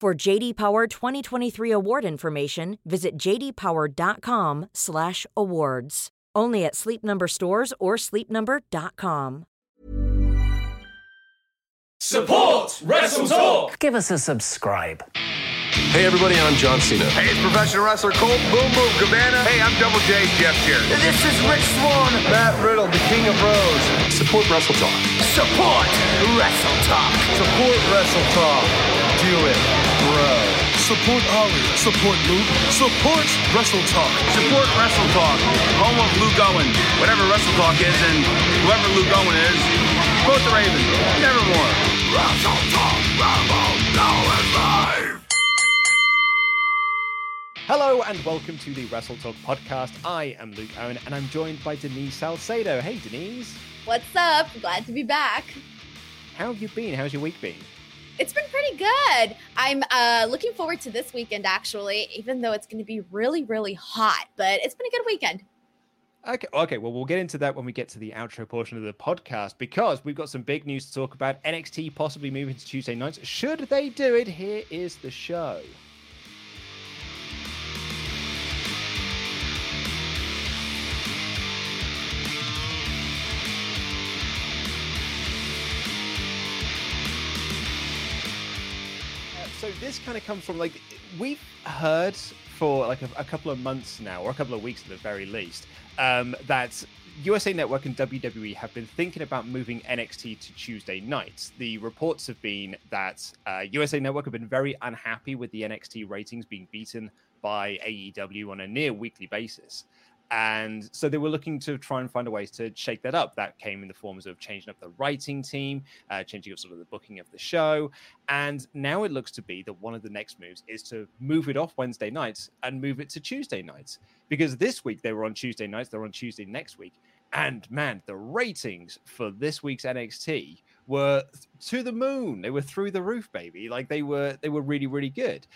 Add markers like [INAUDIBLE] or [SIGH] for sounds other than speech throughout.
For JD Power 2023 award information, visit jdpower.com/awards. Only at Sleep Number stores or sleepnumber.com. Support Wrestle Talk. Give us a subscribe. Hey everybody, I'm John Cena. Hey, it's professional wrestler Colt Boom Boom Cabana. Hey, I'm Double J Jeff here. This is Rich Swann. Matt Riddle, the King of Bros. Support Wrestle Talk. Support Wrestle Talk. Support Wrestle Talk. Do it, bro. Support Ollie. Support Luke. Support Wrestle Talk. Support Wrestle Talk. Home of Luke Owen. Whatever Wrestle Talk is, and whoever Luke Owen is, quote the Raven. Nevermore. Wrestle Talk. Rebel. Now is live. Hello and welcome to the Wrestle Talk podcast. I am Luke Owen and I'm joined by Denise Salcedo. Hey Denise. What's up? Glad to be back. How have you been? How's your week been? It's been pretty good. I'm uh, looking forward to this weekend, actually, even though it's going to be really, really hot, but it's been a good weekend. Okay, okay. Well, we'll get into that when we get to the outro portion of the podcast because we've got some big news to talk about. NXT possibly moving to Tuesday nights. Should they do it? Here is the show. So this kind of comes from like we've heard for like a, a, couple of months now, or a couple of weeks at the very least, um, that USA Network and WWE have been thinking about moving NXT to Tuesday nights. The reports have been that uh, USA Network have been very unhappy with the NXT ratings being beaten by AEW on a near weekly basis. And so they were looking to try and find a ways to shake that up. That came in the forms of changing up the writing team, uh, changing up sort of the booking of the show. And now it looks to be that one of the next moves is to move it off Wednesday nights and move it to Tuesday nights. Because this week they were on Tuesday nights, they're on Tuesday next week. And man, the ratings for this week's NXT were to the moon. They were through the roof, baby. Like they were, they were really, really good.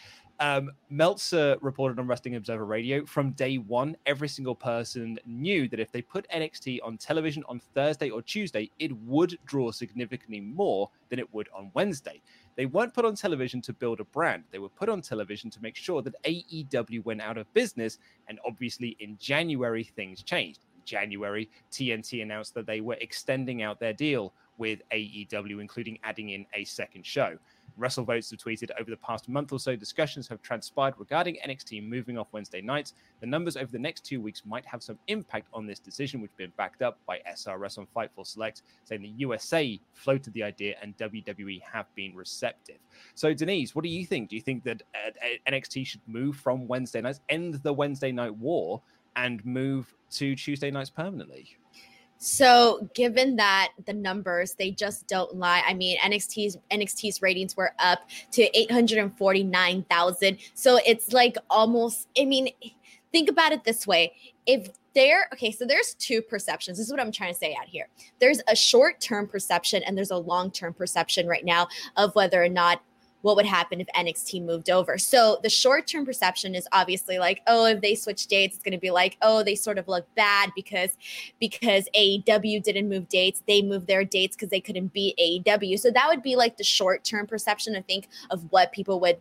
Um, Meltzer reported on Wrestling Observer Radio from day one, every single person knew that if they put NXT on television on Thursday or Tuesday, it would draw significantly more than it would on Wednesday. They weren't put on television to build a brand. They were put on television to make sure that AEW went out of business. And obviously, in January, things changed. In January, TNT announced that they were extending out their deal with AEW, including adding in a second show. WrestleVotes have tweeted over the past month or so, discussions have transpired regarding NXT moving off Wednesday nights. The numbers over the next two weeks might have some impact on this decision, which has been backed up by SRS on Fightful Select, saying the USA floated the idea and WWE have been receptive. So, Denise, what do you think? Do you think that uh, NXT should move from Wednesday nights, end the Wednesday night war, and move to Tuesday nights permanently? So, given that the numbers they just don't lie. I mean, NXT's NXT's ratings were up to 849,000. So, it's like almost I mean, think about it this way. If there okay, so there's two perceptions. This is what I'm trying to say out here. There's a short-term perception and there's a long-term perception right now of whether or not what would happen if NXT moved over. So the short term perception is obviously like, oh, if they switch dates, it's going to be like, oh, they sort of look bad because because AEW didn't move dates, they moved their dates because they couldn't beat AEW. So that would be like the short term perception, I think, of what people would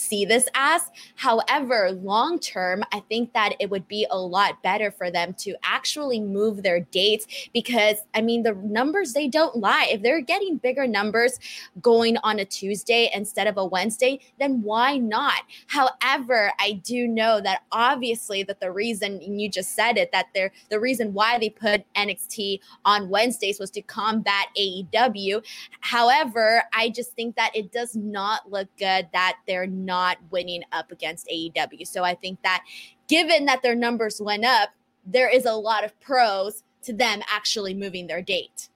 see this as. However, long term, I think that it would be a lot better for them to actually move their dates because, I mean, the numbers, they don't lie. If they're getting bigger numbers going on a Tuesday instead of a Wednesday, then why not? However, I do know that obviously that the reason you just said it that they're the reason why they put NXT on Wednesdays was to combat AEW. However, I just think that it does not look good that they're not winning up against AEW. So I think that given that their numbers went up, there is a lot of pros to them actually moving their date.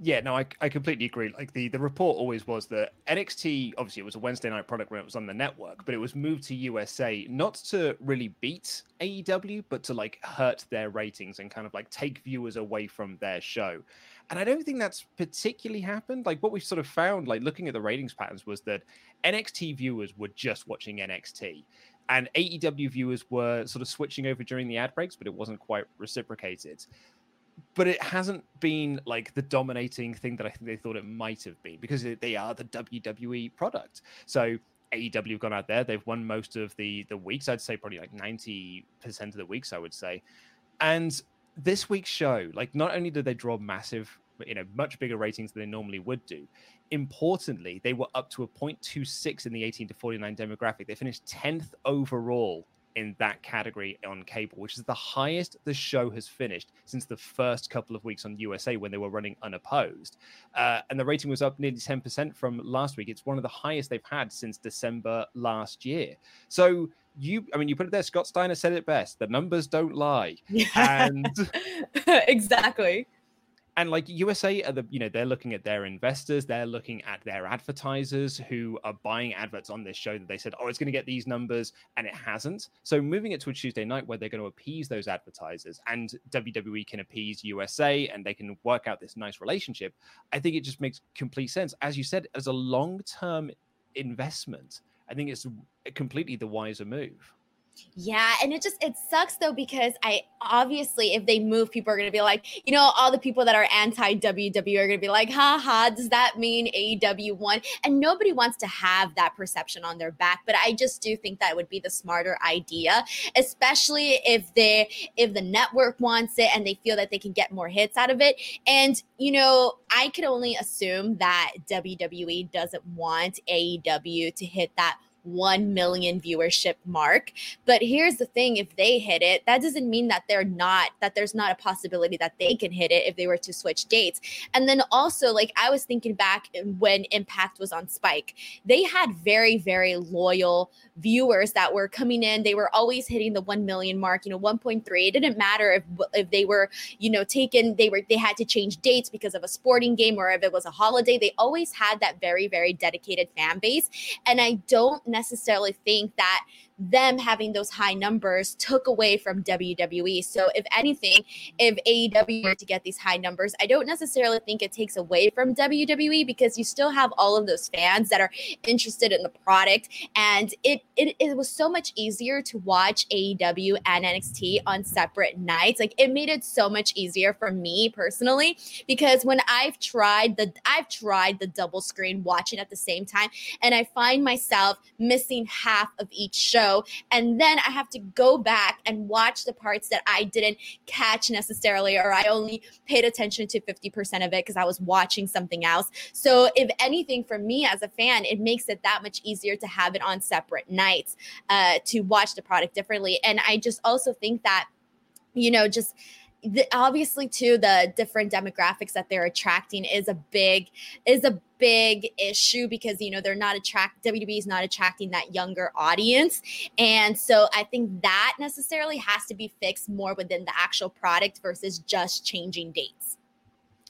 Yeah, no, I, I completely agree. Like the, the report always was that NXT, obviously, it was a Wednesday night product when it was on the network, but it was moved to USA not to really beat AEW, but to like hurt their ratings and kind of like take viewers away from their show. And I don't think that's particularly happened. Like what we've sort of found, like looking at the ratings patterns, was that NXT viewers were just watching NXT and AEW viewers were sort of switching over during the ad breaks, but it wasn't quite reciprocated but it hasn't been like the dominating thing that I think they thought it might have been because they are the WWE product. So AEW have gone out there, they've won most of the the weeks. I'd say probably like ninety percent of the weeks. I would say, and this week's show, like not only did they draw massive, you know, much bigger ratings than they normally would do. Importantly, they were up to a 0.26 in the 18 to 49 demographic. They finished 10th overall in that category on cable, which is the highest the show has finished since the first couple of weeks on USA when they were running unopposed. Uh, and the rating was up nearly 10% from last week. It's one of the highest they've had since December last year. So you, I mean, you put it there. Scott Steiner said it best: the numbers don't lie. And [LAUGHS] exactly and like USA are the you know they're looking at their investors, they're looking at their advertisers who are buying adverts on this show that they said, oh, it's going to get these numbers, and it hasn't. So moving it to a Tuesday night where they're going to appease those advertisers, and WWE can appease USA, and they can work out this nice relationship. I think it just makes complete sense, as you said, as a long term investment. I think it's completely the wiser move. Yeah, and it just it sucks though because I obviously if they move, people are gonna be like, you know, all the people that are anti WWE are gonna be like, ha ha, does that mean AEW won? And nobody wants to have that perception on their back. But I just do think that would be the smarter idea, especially if they if the network wants it and they feel that they can get more hits out of it. And you know, I could only assume that WWE doesn't want AEW to hit that 1 million viewership mark. But here's the thing if they hit it, that doesn't mean that they're not, that there's not a possibility that they can hit it if they were to switch dates. And then also, like, I was thinking back when Impact was on Spike, they had very, very loyal viewers that were coming in. They were always hitting the 1 million mark, you know, 1.3. It didn't matter if, if they were, you know, taken, they were, they had to change dates because of a sporting game or if it was a holiday. They always had that very, very dedicated fan base. And I don't necessarily think that them having those high numbers took away from WWE. So, if anything, if AEW were to get these high numbers, I don't necessarily think it takes away from WWE because you still have all of those fans that are interested in the product. And it, it, it was so much easier to watch AEW and NXT on separate nights. Like, it made it so much easier for me personally because when I've tried the, I've tried the double screen watching at the same time, and I find myself missing half of each show show. And then I have to go back and watch the parts that I didn't catch necessarily, or I only paid attention to 50% of it because I was watching something else. So, if anything, for me as a fan, it makes it that much easier to have it on separate nights uh, to watch the product differently. And I just also think that, you know, just the, obviously too the different demographics that they're attracting is a big is a big issue because you know they're not attract WWE is not attracting that younger audience and so I think that necessarily has to be fixed more within the actual product versus just changing dates.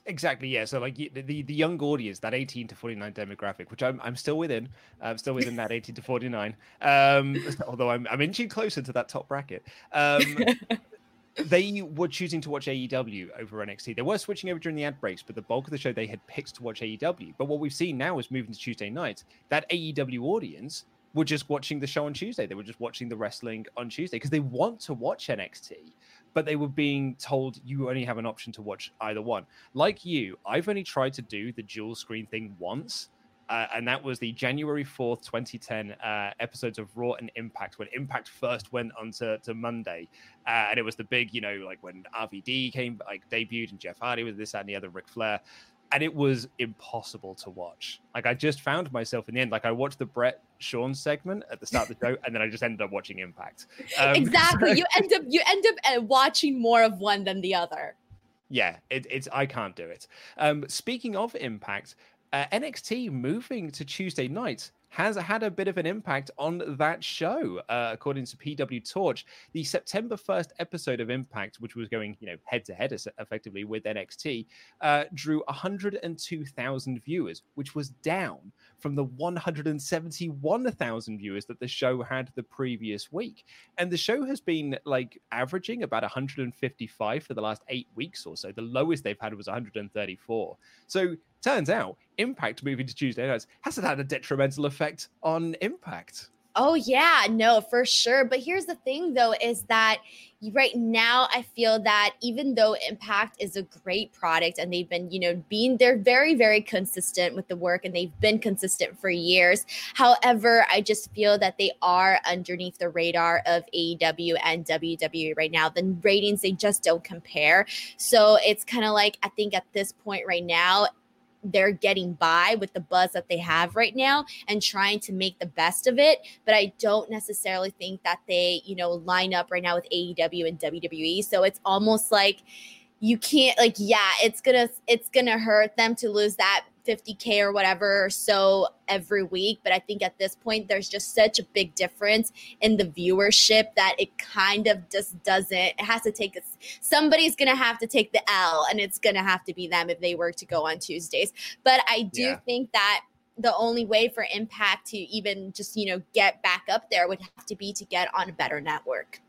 Exactly, yeah. So like the, the, the young audience, that 18 to 49 demographic, which I'm I'm still within. I'm still within that 18 to 49. Um, [LAUGHS] although I'm I'm inching closer to that top bracket. Um, [LAUGHS] they were choosing to watch AEW over NXT. They were switching over during the ad breaks, but the bulk of the show they had picked to watch AEW. But what we've seen now is moving to Tuesday nights. That AEW audience were just watching the show on Tuesday. They were just watching the wrestling on Tuesday because they want to watch NXT, but they were being told you only have an option to watch either one. Like you, I've only tried to do the dual screen thing once uh, and that was the January 4th, 2010 uh, episodes of Raw and Impact when Impact first went onto to Monday. Uh, and it was the big, you know, like when RVD came, like debuted and Jeff Hardy with this, that, and the other, Ric Flair and it was impossible to watch. Like I just found myself in the end, like I watched the Bret Shawn segment at the start of the show, [LAUGHS] and then I just ended up watching Impact. Um, exactly, so... you end up you end up uh, watching more of one than the other. Yeah, it, it's I can't do it. Um, speaking of Impact, uh, NXT moving to Tuesday night has had a bit of an impact on that show, uh, according to PW Torch. The September 1st episode of Impact, which was going, you know, head to head effectively with NXT, uh, drew 102,000 viewers, which was down from the 171,000 viewers that the show had the previous week. And the show has been like averaging about 155 for the last eight weeks or so. The lowest they've had was 134. So turns out Impact moving to Tuesday nights hasn't had a detrimental effect on Impact. Oh yeah, no, for sure. But here's the thing though is that right now I feel that even though Impact is a great product and they've been, you know, being they're very very consistent with the work and they've been consistent for years. However, I just feel that they are underneath the radar of AEW and WWE right now. The ratings they just don't compare. So it's kind of like I think at this point right now they're getting by with the buzz that they have right now and trying to make the best of it. But I don't necessarily think that they, you know, line up right now with AEW and WWE. So it's almost like you can't like yeah it's gonna it's gonna hurt them to lose that 50k or whatever or so every week but i think at this point there's just such a big difference in the viewership that it kind of just doesn't it has to take a, somebody's gonna have to take the l and it's gonna have to be them if they were to go on tuesdays but i do yeah. think that the only way for impact to even just you know get back up there would have to be to get on a better network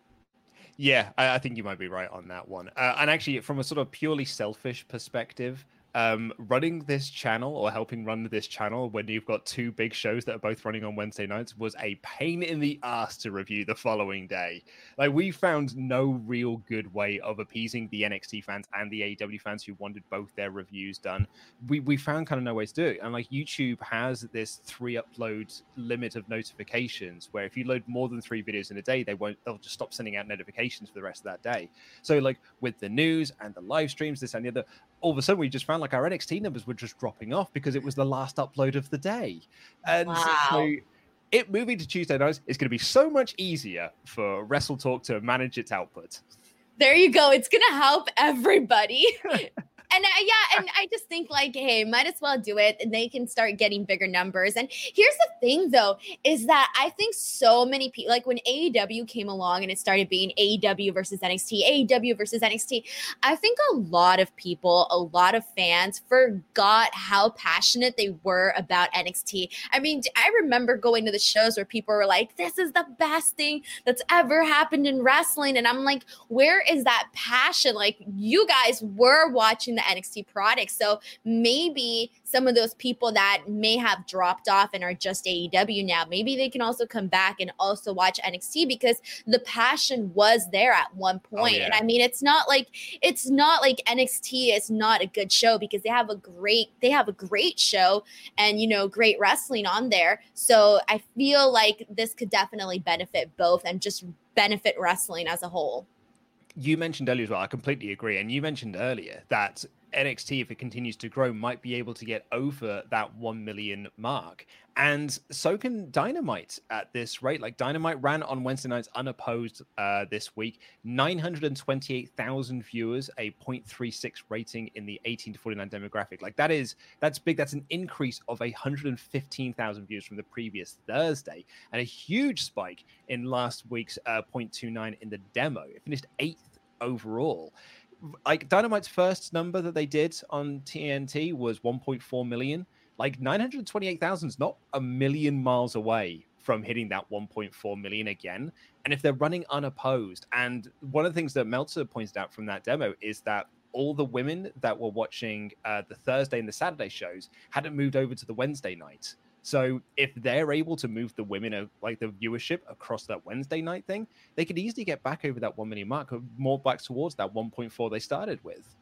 yeah, I, I, think you might be right on that one. Uh, and actually, from a sort of purely selfish perspective, um, running this channel or helping run this channel when you've got two big shows that are both running on Wednesday nights was a pain in the ass to review the following day. Like we found no real good way of appeasing the NXT fans and the AEW fans who wanted both their reviews done. We we found kind of no ways to do it. And like YouTube has this three upload limit of notifications where if you load more than three videos in a day, they won't they'll just stop sending out notifications for the rest of that day. So like with the news and the live streams, this and the other, all of a sudden we just found like our NXT numbers were just dropping off because it was the last upload of the day. And wow. so it moving to Tuesday nights is going to be so much easier for Wrestle Talk to manage its output. There you go. It's going to help everybody. [LAUGHS] and uh, yeah, and I just think like, hey, might as well do it, and they can start getting bigger numbers. And here's the thing, though, is that I think so many people, like when AEW came along and it started being AEW versus NXT, AEW versus NXT, I think a lot of people, a lot of fans forgot how passionate they were about NXT. I mean, I remember going to the shows where people were like, "This is the best thing that's ever happened in wrestling," and I'm like, where is that passion? Like, you guys were watching the NXT product. So maybe some of those people that may have dropped off and are just AEW now, maybe they can also come back and also watch NXT because the passion was there at one oh, point. Oh, yeah. And I mean, it's not like it's not like NXT is not a good show because they have a great they have a great show and you know great wrestling on there. So I feel like this could definitely benefit both and just benefit wrestling as a whole you mentioned earlier as well. I completely agree. And you mentioned earlier that NXT, if it continues to grow, might be able to get over that 1 million mark. And so can Dynamite at this rate. Like Dynamite ran on Wednesday nights unopposed uh, this week, 928,000 viewers, a 0.36 rating in the 18 to 49 demographic. Like that is, that's big. That's an increase of 115,000 views from the previous Thursday and a huge spike in last week's uh, 0.29 in the demo. It finished eighth overall like Dynamite's first number that they did on TNT was 1.4 million. Like 928,000 is not a million miles away from hitting that 1.4 million again. And if they're running unopposed, and one of the things that Meltzer pointed out from that demo is that all the women that were watching uh, the Thursday and the Saturday shows hadn't moved over to the Wednesday night. So if they're able to move the women of like the viewership across that Wednesday night thing, they could easily get back over that one million mark, more back towards that 1.4 they started with.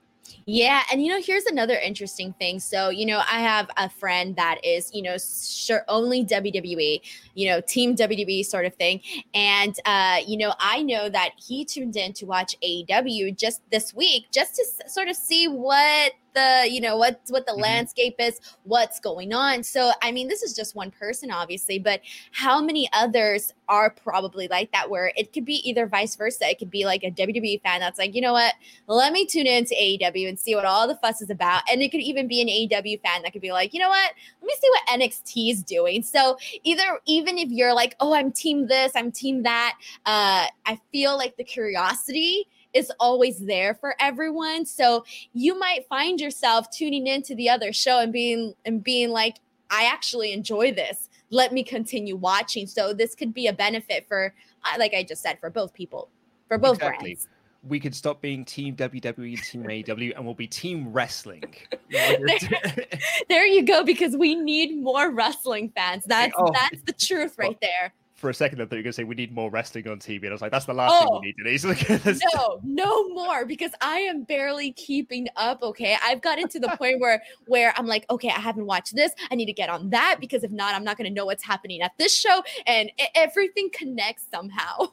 Yeah, and you know, here's another interesting thing. So, you know, I have a friend that is, you know, sure only WWE, you know, team WWE sort of thing. And uh, you know, I know that he tuned in to watch AEW just this week just to s- sort of see what the you know what what the mm-hmm. landscape is what's going on. So i mean this is just one person obviously but how many others are probably like that where it could be either vice versa? It could be like a wwe fan that's like you know what? Let me tune in to aew and see what all the fuss is about. And it could even be an aew fan that could be like you know what? Let me see what nxt is doing. So either even if you're like oh i'm team this i'm team that uh i feel like the curiosity is always there for everyone. So you might find yourself tuning into the other show and being and being like, I actually enjoy this. Let me continue watching. So this could be a benefit for, uh, like I just said, for both people, for both exactly. brands we could stop being team WWE, team [LAUGHS] AW and we'll be team wrestling. there, [LAUGHS] there, you go, because we need more wrestling fans. That's oh. that's the truth right there for a second, I thought you were going to say we need more wrestling on TV, and I was like, "That's the last oh, thing we need, Denise." no, no more, because I am barely keeping up. Okay, I've gotten to the point where where I'm like, okay, I haven't watched this. I need to get on that because if not, I'm not going to know what's happening at this show, and everything connects somehow.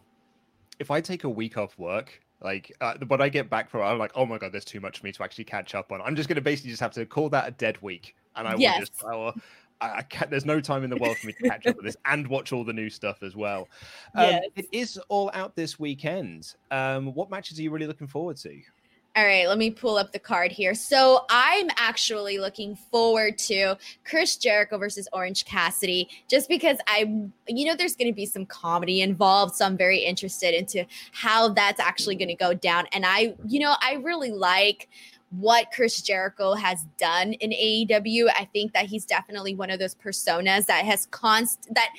If I take a week off work, like uh, when I get back from, I'm like, oh my god, there's too much for me to actually catch up on. I'm just going to basically just have to call that a dead week, and I yes. will just power. I, can't, there's no time in the world for me to catch up with this and watch all the new stuff as well. Um, yes. It is all out this weekend. Um, what matches are you really looking forward to? All right, let me pull up the card here. So I'm actually looking forward to Chris Jericho versus Orange Cassidy, just because I, you know, there's going to be some comedy involved. So I'm very interested into how that's actually going to go down. And I, you know, I really like what Chris Jericho has done in AEW. I think that he's definitely one of those personas that has const that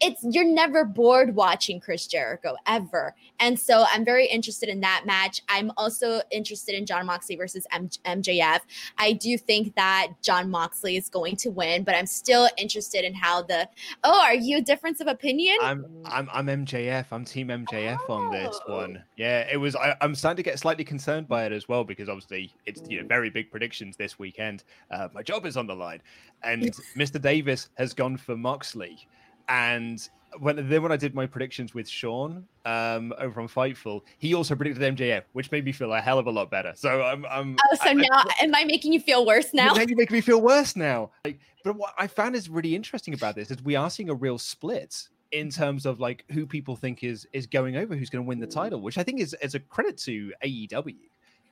it's you're never bored watching Chris Jericho ever. And so I'm very interested in that match. I'm also interested in Jon Moxley versus M- MJF. I do think that Jon Moxley is going to win, but I'm still interested in how the Oh, are you a difference of opinion? I'm I'm I'm MJF. I'm team MJF oh. on this oh. one. Yeah, it was I, am starting to get slightly concerned by it as well because obviously it's you know very big predictions this weekend. Uh, my job is on the line. And [LAUGHS] Mr. Davis has gone for Moxley and when then when I did my predictions with Sean um, over on Fightful, he also predicted MJF, which made me feel a hell of a lot better. So I'm, I'm oh, so I, now I, am I making you feel worse now? Now you make me feel worse now. Like, but what I found is really interesting about this is we are seeing a real split in terms of like who people think is is going over, who's going to win the title, which I think is is a credit to AEW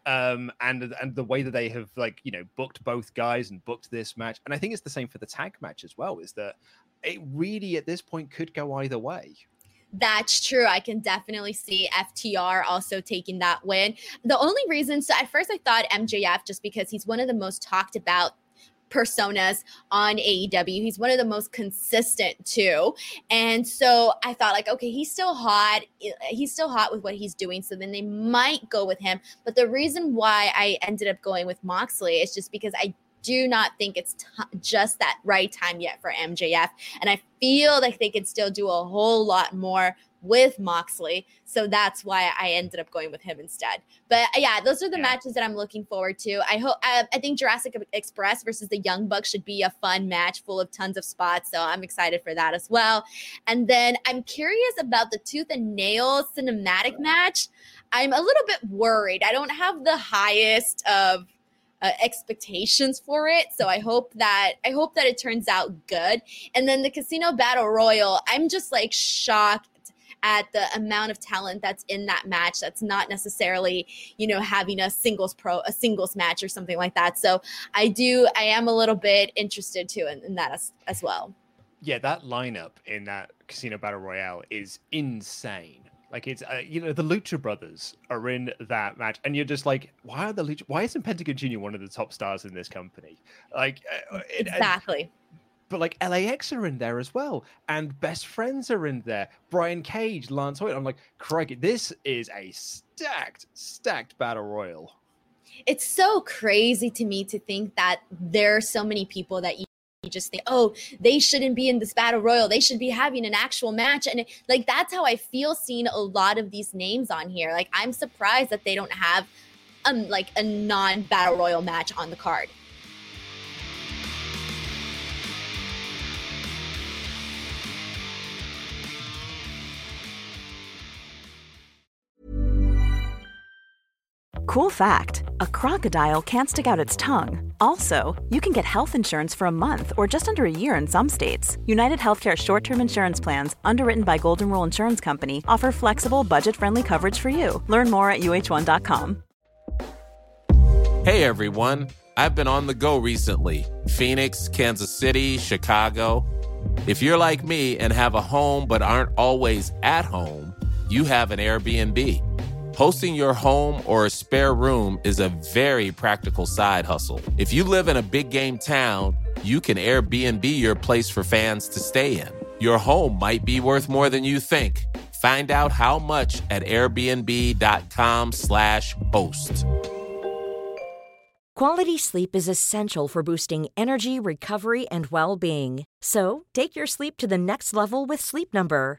um, and and the way that they have like you know booked both guys and booked this match, and I think it's the same for the tag match as well. Is that it really at this point could go either way. That's true. I can definitely see FTR also taking that win. The only reason, so at first I thought MJF just because he's one of the most talked about personas on AEW. He's one of the most consistent too. And so I thought like okay, he's still hot. Eh, he's still hot with what he's doing. So then they might go with him. But the reason why I ended up going with Moxley is just because I do not think it's t- just that right time yet for MJF. And I feel like they could still do a whole lot more with Moxley. So that's why I ended up going with him instead. But uh, yeah, those are the yeah. matches that I'm looking forward to. I hope I, I, think Jurassic Express versus the Young Bucks should be a fun match full of tons of spots. So I'm excited for that as well. And then I'm curious about the Tooth and Nail cinematic match. I'm a little bit worried. I don't have the highest of uh, expectations for it. So I hope that I hope that it turns out good. And then the Casino Battle Royal, I'm just like shocked at the amount of talent that's in that match that's not necessarily you know having a singles pro a singles match or something like that so i do i am a little bit interested too in, in that as, as well yeah that lineup in that casino battle royale is insane like it's uh, you know the Lucha Brothers are in that match, and you're just like, why are the Lucha? Why isn't Pentagon Junior one of the top stars in this company? Like uh, exactly. And, but like LAX are in there as well, and Best Friends are in there. Brian Cage, Lance Hoyt. I'm like, crikey, this is a stacked, stacked battle royal. It's so crazy to me to think that there are so many people that you you just think, oh, they shouldn't be in this battle royal. They should be having an actual match. And like that's how I feel seeing a lot of these names on here. Like I'm surprised that they don't have um like a non battle royal match on the card. Cool fact a crocodile can't stick out its tongue. Also, you can get health insurance for a month or just under a year in some states. United Healthcare short term insurance plans, underwritten by Golden Rule Insurance Company, offer flexible, budget friendly coverage for you. Learn more at uh1.com. Hey everyone, I've been on the go recently Phoenix, Kansas City, Chicago. If you're like me and have a home but aren't always at home, you have an Airbnb. Hosting your home or a spare room is a very practical side hustle. If you live in a big game town, you can Airbnb your place for fans to stay in. Your home might be worth more than you think. Find out how much at airbnb.com/slash host. Quality sleep is essential for boosting energy, recovery, and well being. So take your sleep to the next level with Sleep Number.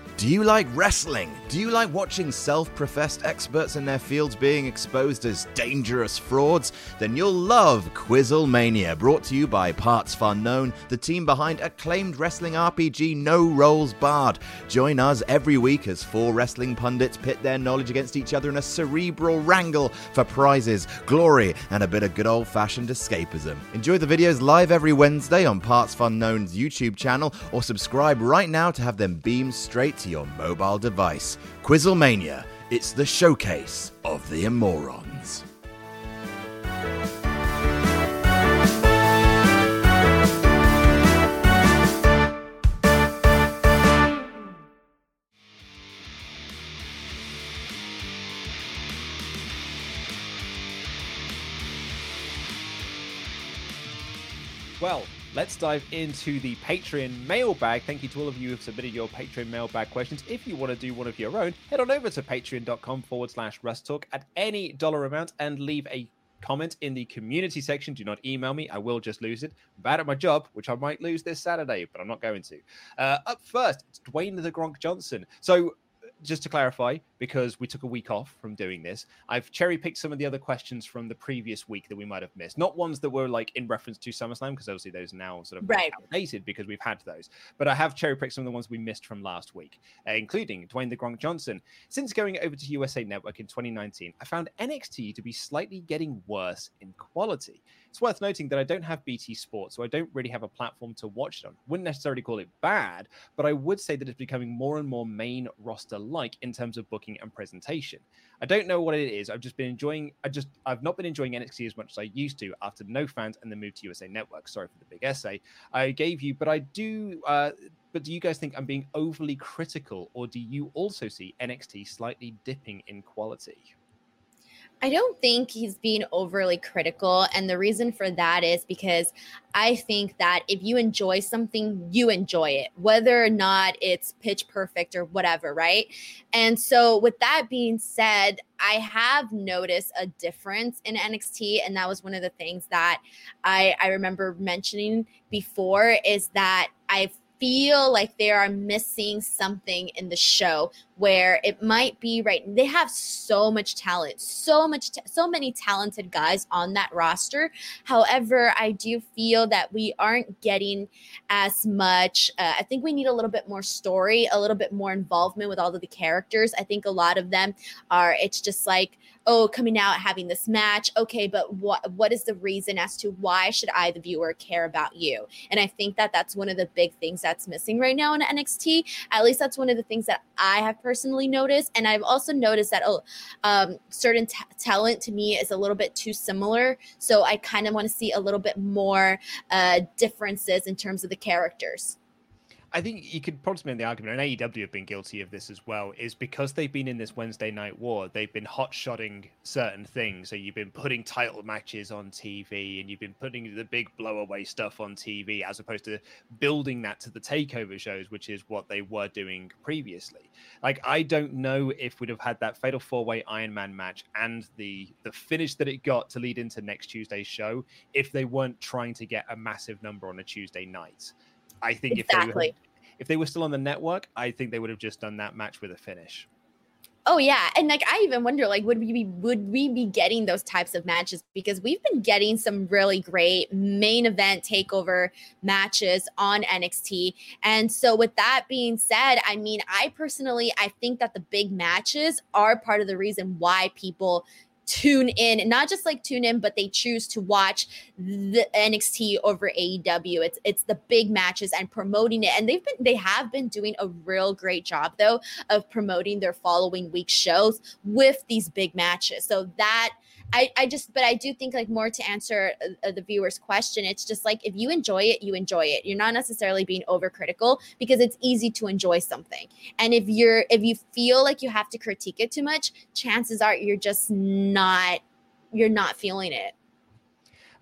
Do you like wrestling? Do you like watching self professed experts in their fields being exposed as dangerous frauds? Then you'll love Quizzlemania, brought to you by Parts Fun Known, the team behind acclaimed wrestling RPG No Rolls Barred. Join us every week as four wrestling pundits pit their knowledge against each other in a cerebral wrangle for prizes, glory, and a bit of good old fashioned escapism. Enjoy the videos live every Wednesday on Parts Fun Known's YouTube channel or subscribe right now to have them beamed straight to your mobile device. Quizzlemania, it's the showcase of the immorons. Well, let's dive into the Patreon mailbag. Thank you to all of you who have submitted your Patreon mailbag questions. If you want to do one of your own, head on over to patreon.com forward slash Wrestle Talk at any dollar amount and leave a comment in the community section. Do not email me. I will just lose it. I'm bad at my job, which I might lose this Saturday, but I'm not going to. Uh, up first, it's Dwayne the Gronk Johnson. So just to clarify, because we took a week off from doing this, I've cherry picked some of the other questions from the previous week that we might have missed. Not ones that were like in reference to SummerSlam, because obviously those are now sort of right. outdated because we've had those. But I have cherry picked some of the ones we missed from last week, uh, including Dwayne the Gronk Johnson. Since going over to USA Network in 2019, I found NXT to be slightly getting worse in quality. It's worth noting that I don't have BT Sports, so I don't really have a platform to watch it on. Wouldn't necessarily call it bad, but I would say that it's becoming more and more main roster like in terms of booking and presentation. I don't know what it is. I've just been enjoying. I just I've not been enjoying NXT as much as I used to after no fans and the move to USA Network. Sorry for the big essay I gave you, but I do. Uh, but do you guys think I'm being overly critical, or do you also see NXT slightly dipping in quality? I don't think he's being overly critical. And the reason for that is because I think that if you enjoy something, you enjoy it, whether or not it's pitch perfect or whatever, right? And so, with that being said, I have noticed a difference in NXT. And that was one of the things that I, I remember mentioning before is that I've feel like they are missing something in the show where it might be right they have so much talent so much ta- so many talented guys on that roster. However i do feel that we aren't getting as much uh, i think we need a little bit more story a little bit more involvement with all of the characters. I think a lot of them are it's just like oh coming out having this match. Okay but what what is the reason as to why should i the viewer care about you? And i think that that's one of the big things that's missing right now in nxt at least that's one of the things that i have personally noticed. And i've also noticed that oh um, certain t- talent to me is a little bit too similar. So i kind of want to see a little bit more uh, differences in terms of the characters I think you could probably make the argument, and AEW have been guilty of this as well, is because they've been in this Wednesday night war, they've been hot shotting certain things. So you've been putting title matches on TV and you've been putting the big blowaway stuff on TV as opposed to building that to the takeover shows, which is what they were doing previously. Like I don't know if we'd have had that fatal four way Iron Man match and the the finish that it got to lead into next Tuesday's show if they weren't trying to get a massive number on a Tuesday night. I think exactly. if they were, if they were still on the network, I think they would have just done that match with a finish. Oh yeah, and like I even wonder, like, would we be would we be getting those types of matches? Because we've been getting some really great main event takeover matches on NXT. And so, with that being said, I mean, I personally I think that the big matches are part of the reason why people tune in not just like tune in but they choose to watch the NXT over AEW it's it's the big matches and promoting it. And they've been they have been doing a real great job though of promoting their following week shows with these big matches. So that I, I just, but I do think like more to answer uh, the viewer's question. It's just like if you enjoy it, you enjoy it. You're not necessarily being overcritical because it's easy to enjoy something. And if you're, if you feel like you have to critique it too much, chances are you're just not, you're not feeling it.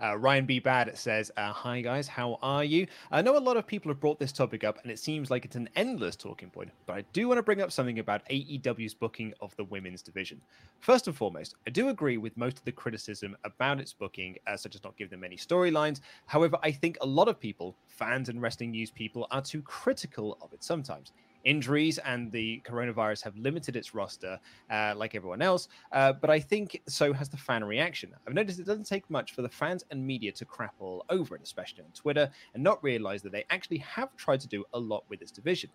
Uh, Ryan B. Bad says, uh, Hi guys, how are you? I know a lot of people have brought this topic up and it seems like it's an endless talking point, but I do want to bring up something about AEW's booking of the women's division. First and foremost, I do agree with most of the criticism about its booking, uh, such as not giving them any storylines. However, I think a lot of people, fans and wrestling news people, are too critical of it sometimes. Injuries and the coronavirus have limited its roster, uh, like everyone else, uh, but I think so has the fan reaction. I've noticed it doesn't take much for the fans and media to crap all over it, especially on Twitter, and not realize that they actually have tried to do a lot with this division.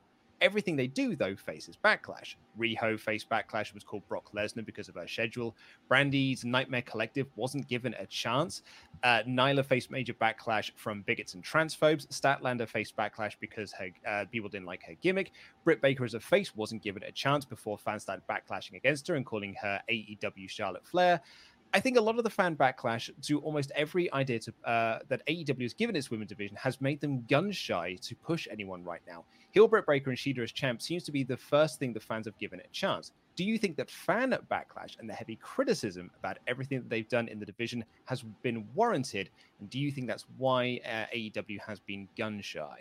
Everything they do, though, faces backlash. Riho faced backlash was called Brock Lesnar because of her schedule. Brandi's Nightmare Collective wasn't given a chance. Uh, Nyla faced major backlash from bigots and transphobes. Statlander faced backlash because her uh, people didn't like her gimmick. Britt Baker as a face wasn't given a chance before fans started backlashing against her and calling her AEW Charlotte Flair. I think a lot of the fan backlash to almost every idea to, uh, that AEW has given its women's division has made them gun shy to push anyone right now. Heel Breaker and Shida as champ seems to be the first thing the fans have given it a chance. Do you think that fan backlash and the heavy criticism about everything that they've done in the division has been warranted? And do you think that's why uh, AEW has been gun shy?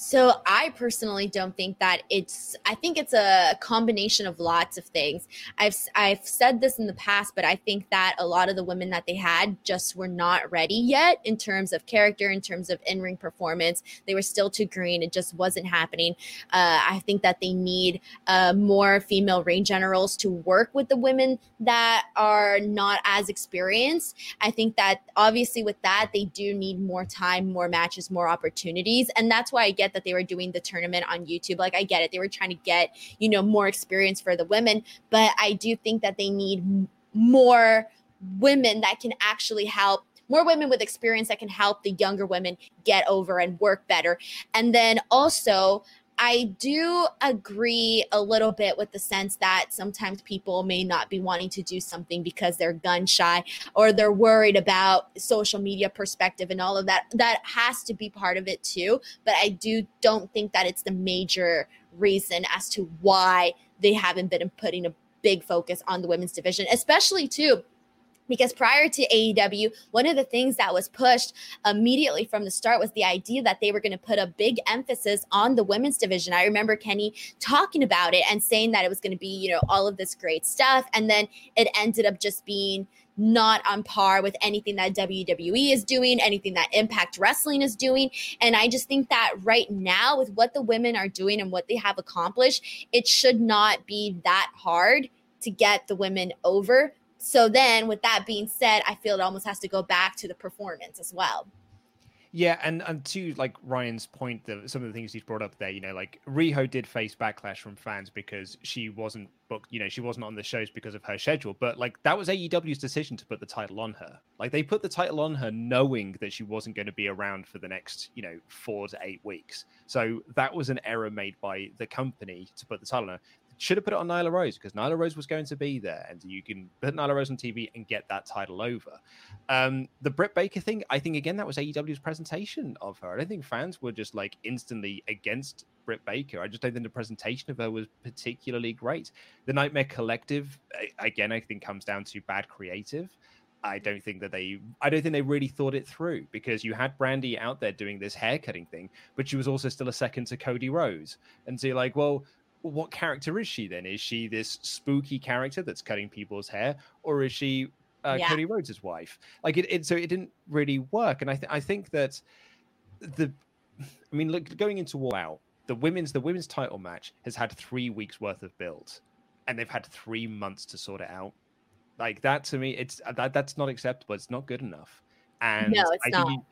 So I personally don't think that it's I think it's a combination of lots of things. I've I've said this in the past, but I think that a lot of the women that they had just were not ready yet in terms of character, in terms of in-ring performance. They were still too green. It just wasn't happening. Uh, I think that they need uh, more female ring generals to work with the women that are not as experienced. I think that obviously with that they do need more time, more matches, more opportunities, and that's why I get get that they were doing the tournament on YouTube. Like I get it. They were trying to get, you know, more experience for the women, but I do think that they need more women that can actually help more women with experience that can help the younger women get over and work better. And then also, I do agree a little bit with the sense that sometimes people may not be wanting to do something because they're gun shy or they're worried about social media perspective and all of that. That has to be part of it too. But I do don't think that it's the major reason as to why they haven't been putting a big focus on the women's division, especially too because prior to AEW, one of the things that was pushed immediately from the start was the idea that they were going to put a big emphasis on the women's division. I remember Kenny talking about it and saying that it was going to be, you know, all of this great stuff. And then it ended up just being not on par with anything that WWE is doing, anything that Impact Wrestling is doing. And I just think that right now, with what the women are doing and what they have accomplished, it should not be that hard to get the women over. So then, with that being said, I feel it almost has to go back to the performance as well. Yeah, and and to like Ryan's point, that some of the things he's brought up there, you know, like Riho did face backlash from fans because she wasn't booked, you know, she wasn't on the shows because of her schedule. But like that was AEW's decision to put the title on her. Like they put the title on her knowing that she wasn't going to be around for the next, you know, four to eight weeks. So that was an error made by the company to put the title on her should have put it on Nyla Rose because Nyla Rose was going to be there, and you can put Nyla Rose on TV and get that title over. Um, the Britt Baker thing, I think again that was AEW's presentation of her. I don't think fans were just like instantly against Britt Baker. I just don't think the presentation of her was particularly great. The Nightmare Collective, again, I think comes down to bad creative. I don't think that they I don't think they really thought it through because you had Brandi out there doing this haircutting thing, but she was also still a second to Cody Rhodes. And so you're like, well, what character is she then? Is she this spooky character that's cutting people's hair, or is she uh, yeah. Cody Rhodes' wife? Like it, it, so it didn't really work. And I, th- I think that the, I mean, look, going into All Out, the women's the women's title match has had three weeks worth of build, and they've had three months to sort it out. Like that to me, it's that that's not acceptable. It's not good enough. And no, it's I not. You,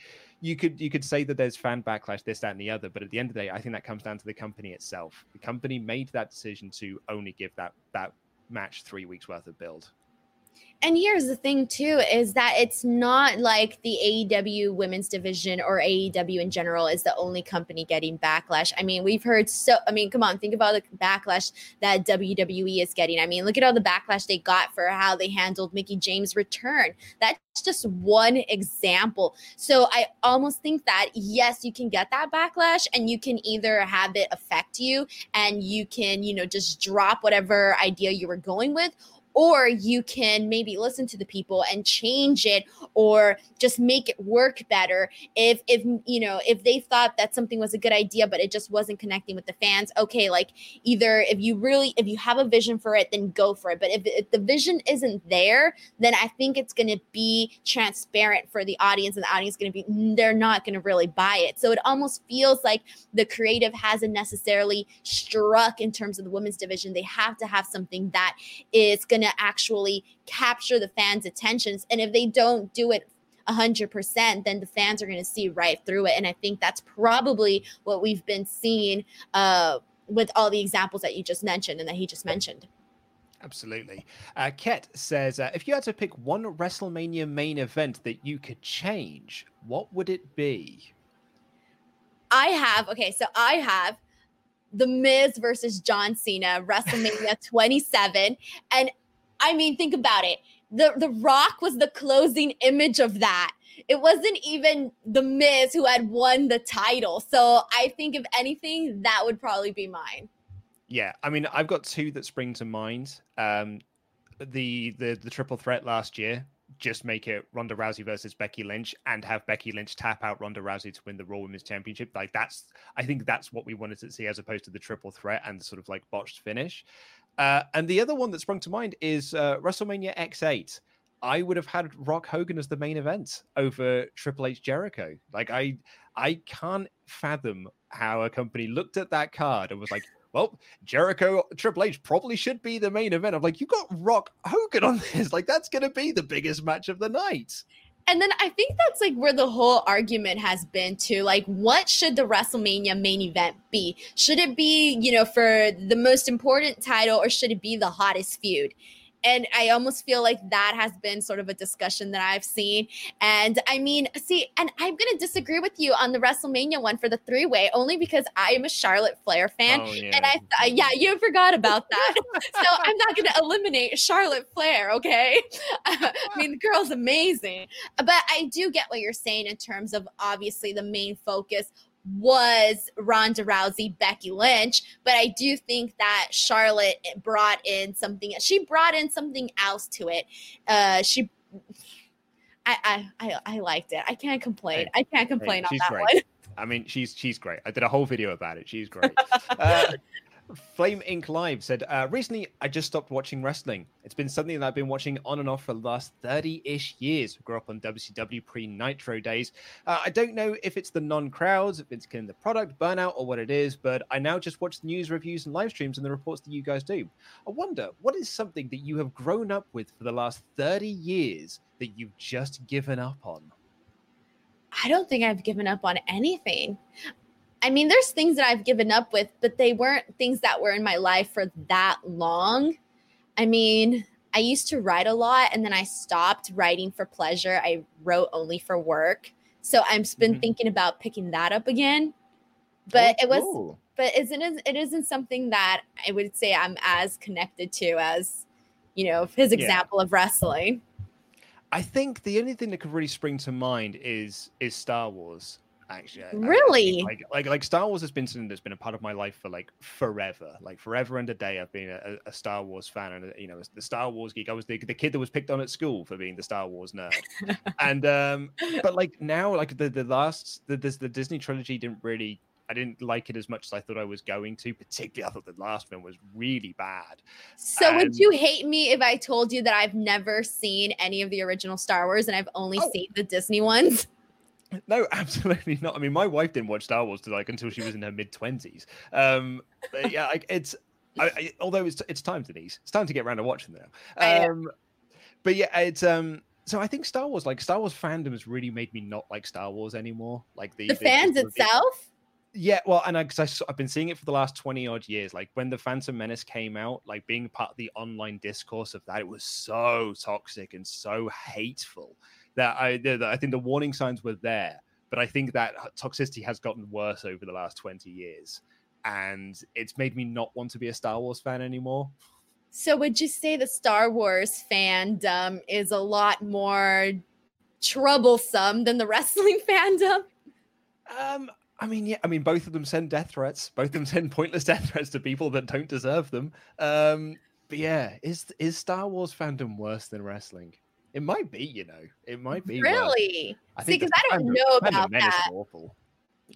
you could you could say that there's fan backlash, this, that, and the other, but at the end of the day, I think that comes down to the company itself. The company made that decision to only give that that match three weeks worth of build. And here's the thing too is that it's not like the AEW women's division or AEW in general is the only company getting backlash. I mean, we've heard so I mean, come on, think about the backlash that WWE is getting. I mean, look at all the backlash they got for how they handled Mickie James' return. That's just one example. So I almost think that yes, you can get that backlash and you can either have it affect you and you can, you know, just drop whatever idea you were going with or you can maybe listen to the people and change it or just make it work better. If if you know if they thought that something was a good idea but it just wasn't connecting with the fans okay like either if you really if you have a vision for it then go for it. But if, if the vision isn't there then i think it's going to be transparent for the audience and the audience is going to be they're not going to really buy it. So it almost feels like the creative hasn't necessarily struck in terms of the women's division. They have to have something that is going to to actually capture the fans' attentions. And if they don't do it 100%, then the fans are going to see right through it. And I think that's probably what we've been seeing uh, with all the examples that you just mentioned and that he just mentioned. Absolutely. Uh, Ket says, uh, if you had to pick one WrestleMania main event that you could change, what would it be? I have, okay, so I have The Miz versus John Cena, [LAUGHS] WrestleMania 27. And I mean, think about it. The The Rock was the closing image of that. It wasn't even the Miz who had won the title. So I think if anything, that would probably be mine. Yeah, I mean, I've got two that spring to mind. Um, the the the triple threat last year, just make it Ronda Rousey versus Becky Lynch and have Becky Lynch tap out Ronda Rousey to win the Raw Women's Championship. Like that's, I think that's what we wanted to see as opposed to the triple threat and sort of like botched finish. Uh, and the other one that sprung to mind is uh, WrestleMania X8. I would have had Rock Hogan as the main event over Triple H Jericho. Like I, I can't fathom how a company looked at that card and was like, "Well, Jericho Triple H probably should be the main event." I'm like, "You got Rock Hogan on this. Like that's going to be the biggest match of the night." And then I think that's like where the whole argument has been to like, what should the WrestleMania main event be? Should it be, you know, for the most important title or should it be the hottest feud? And I almost feel like that has been sort of a discussion that I've seen. And I mean, see, and I'm going to disagree with you on the WrestleMania one for the three way, only because I am a Charlotte Flair fan. Oh, yeah. And I, uh, yeah, you forgot about that. [LAUGHS] so I'm not going to eliminate Charlotte Flair, okay? [LAUGHS] I mean, the girl's amazing. But I do get what you're saying in terms of obviously the main focus was Ronda Rousey, Becky Lynch, but I do think that Charlotte brought in something. She brought in something else to it. Uh, she, I, I, I, I liked it. I can't complain. I can't complain hey, on that great. one. [LAUGHS] I mean, she's she's great. I did a whole video about it. She's great. [LAUGHS] uh, Flame Inc. Live said, uh, recently I just stopped watching wrestling. It's been something that I've been watching on and off for the last 30 ish years. Grew up on WCW pre Nitro days. Uh, I don't know if it's the non crowds, if it's the product, burnout, or what it is, but I now just watch the news reviews and live streams and the reports that you guys do. I wonder, what is something that you have grown up with for the last 30 years that you've just given up on? I don't think I've given up on anything. I mean, there's things that I've given up with, but they weren't things that were in my life for that long. I mean, I used to write a lot and then I stopped writing for pleasure. I wrote only for work. So I've been mm-hmm. thinking about picking that up again. But oh, it was cool. but isn't it isn't something that I would say I'm as connected to as, you know, his example yeah. of wrestling. I think the only thing that could really spring to mind is is Star Wars actually really I, like like like star wars has been something that's been a part of my life for like forever like forever and a day i've been a, a star wars fan and you know the star wars geek i was the, the kid that was picked on at school for being the star wars nerd [LAUGHS] and um but like now like the the last the, the, the disney trilogy didn't really I didn't like it as much as I thought I was going to. Particularly, I thought the last one was really bad. So, and... would you hate me if I told you that I've never seen any of the original Star Wars and I've only oh. seen the Disney ones? [LAUGHS] No, absolutely not. I mean, my wife didn't watch Star Wars till like until she was in her mid twenties. Um, yeah, like, it's I, I, although it's it's time, Denise. It's time to get around to watching them. Um, but yeah, it's um. So I think Star Wars, like Star Wars fandom, has really made me not like Star Wars anymore. Like the, the, the fans itself. Yeah, well, and because I've been seeing it for the last 20 odd years. Like when the Phantom Menace came out, like being part of the online discourse of that, it was so toxic and so hateful that I I think the warning signs were there, but I think that toxicity has gotten worse over the last 20 years. And it's made me not want to be a Star Wars fan anymore. So would you say the Star Wars fandom is a lot more troublesome than the wrestling [LAUGHS] fandom? Um, I mean, yeah, I mean, both of them send death threats. Both of them send pointless death threats to people that don't deserve them. Um, but yeah, is is Star Wars fandom worse than wrestling? It might be, you know, it might be. Really? I See, because I don't know about that. Awful.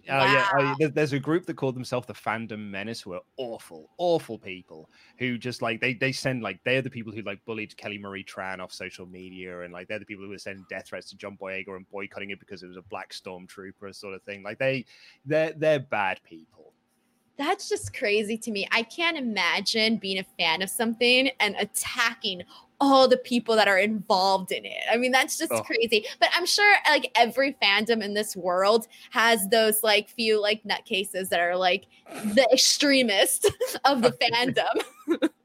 Oh wow. uh, yeah, there's a group that called themselves the Fandom Menace, who are awful, awful people who just like they they send like they're the people who like bullied Kelly Marie Tran off social media, and like they're the people who were sending death threats to John Boyega and boycotting it because it was a black stormtrooper sort of thing. Like they they're they're bad people. That's just crazy to me. I can't imagine being a fan of something and attacking all the people that are involved in it. I mean, that's just oh. crazy. But I'm sure like every fandom in this world has those like few like nutcases that are like the extremist [LAUGHS] of the [LAUGHS] fandom. [LAUGHS]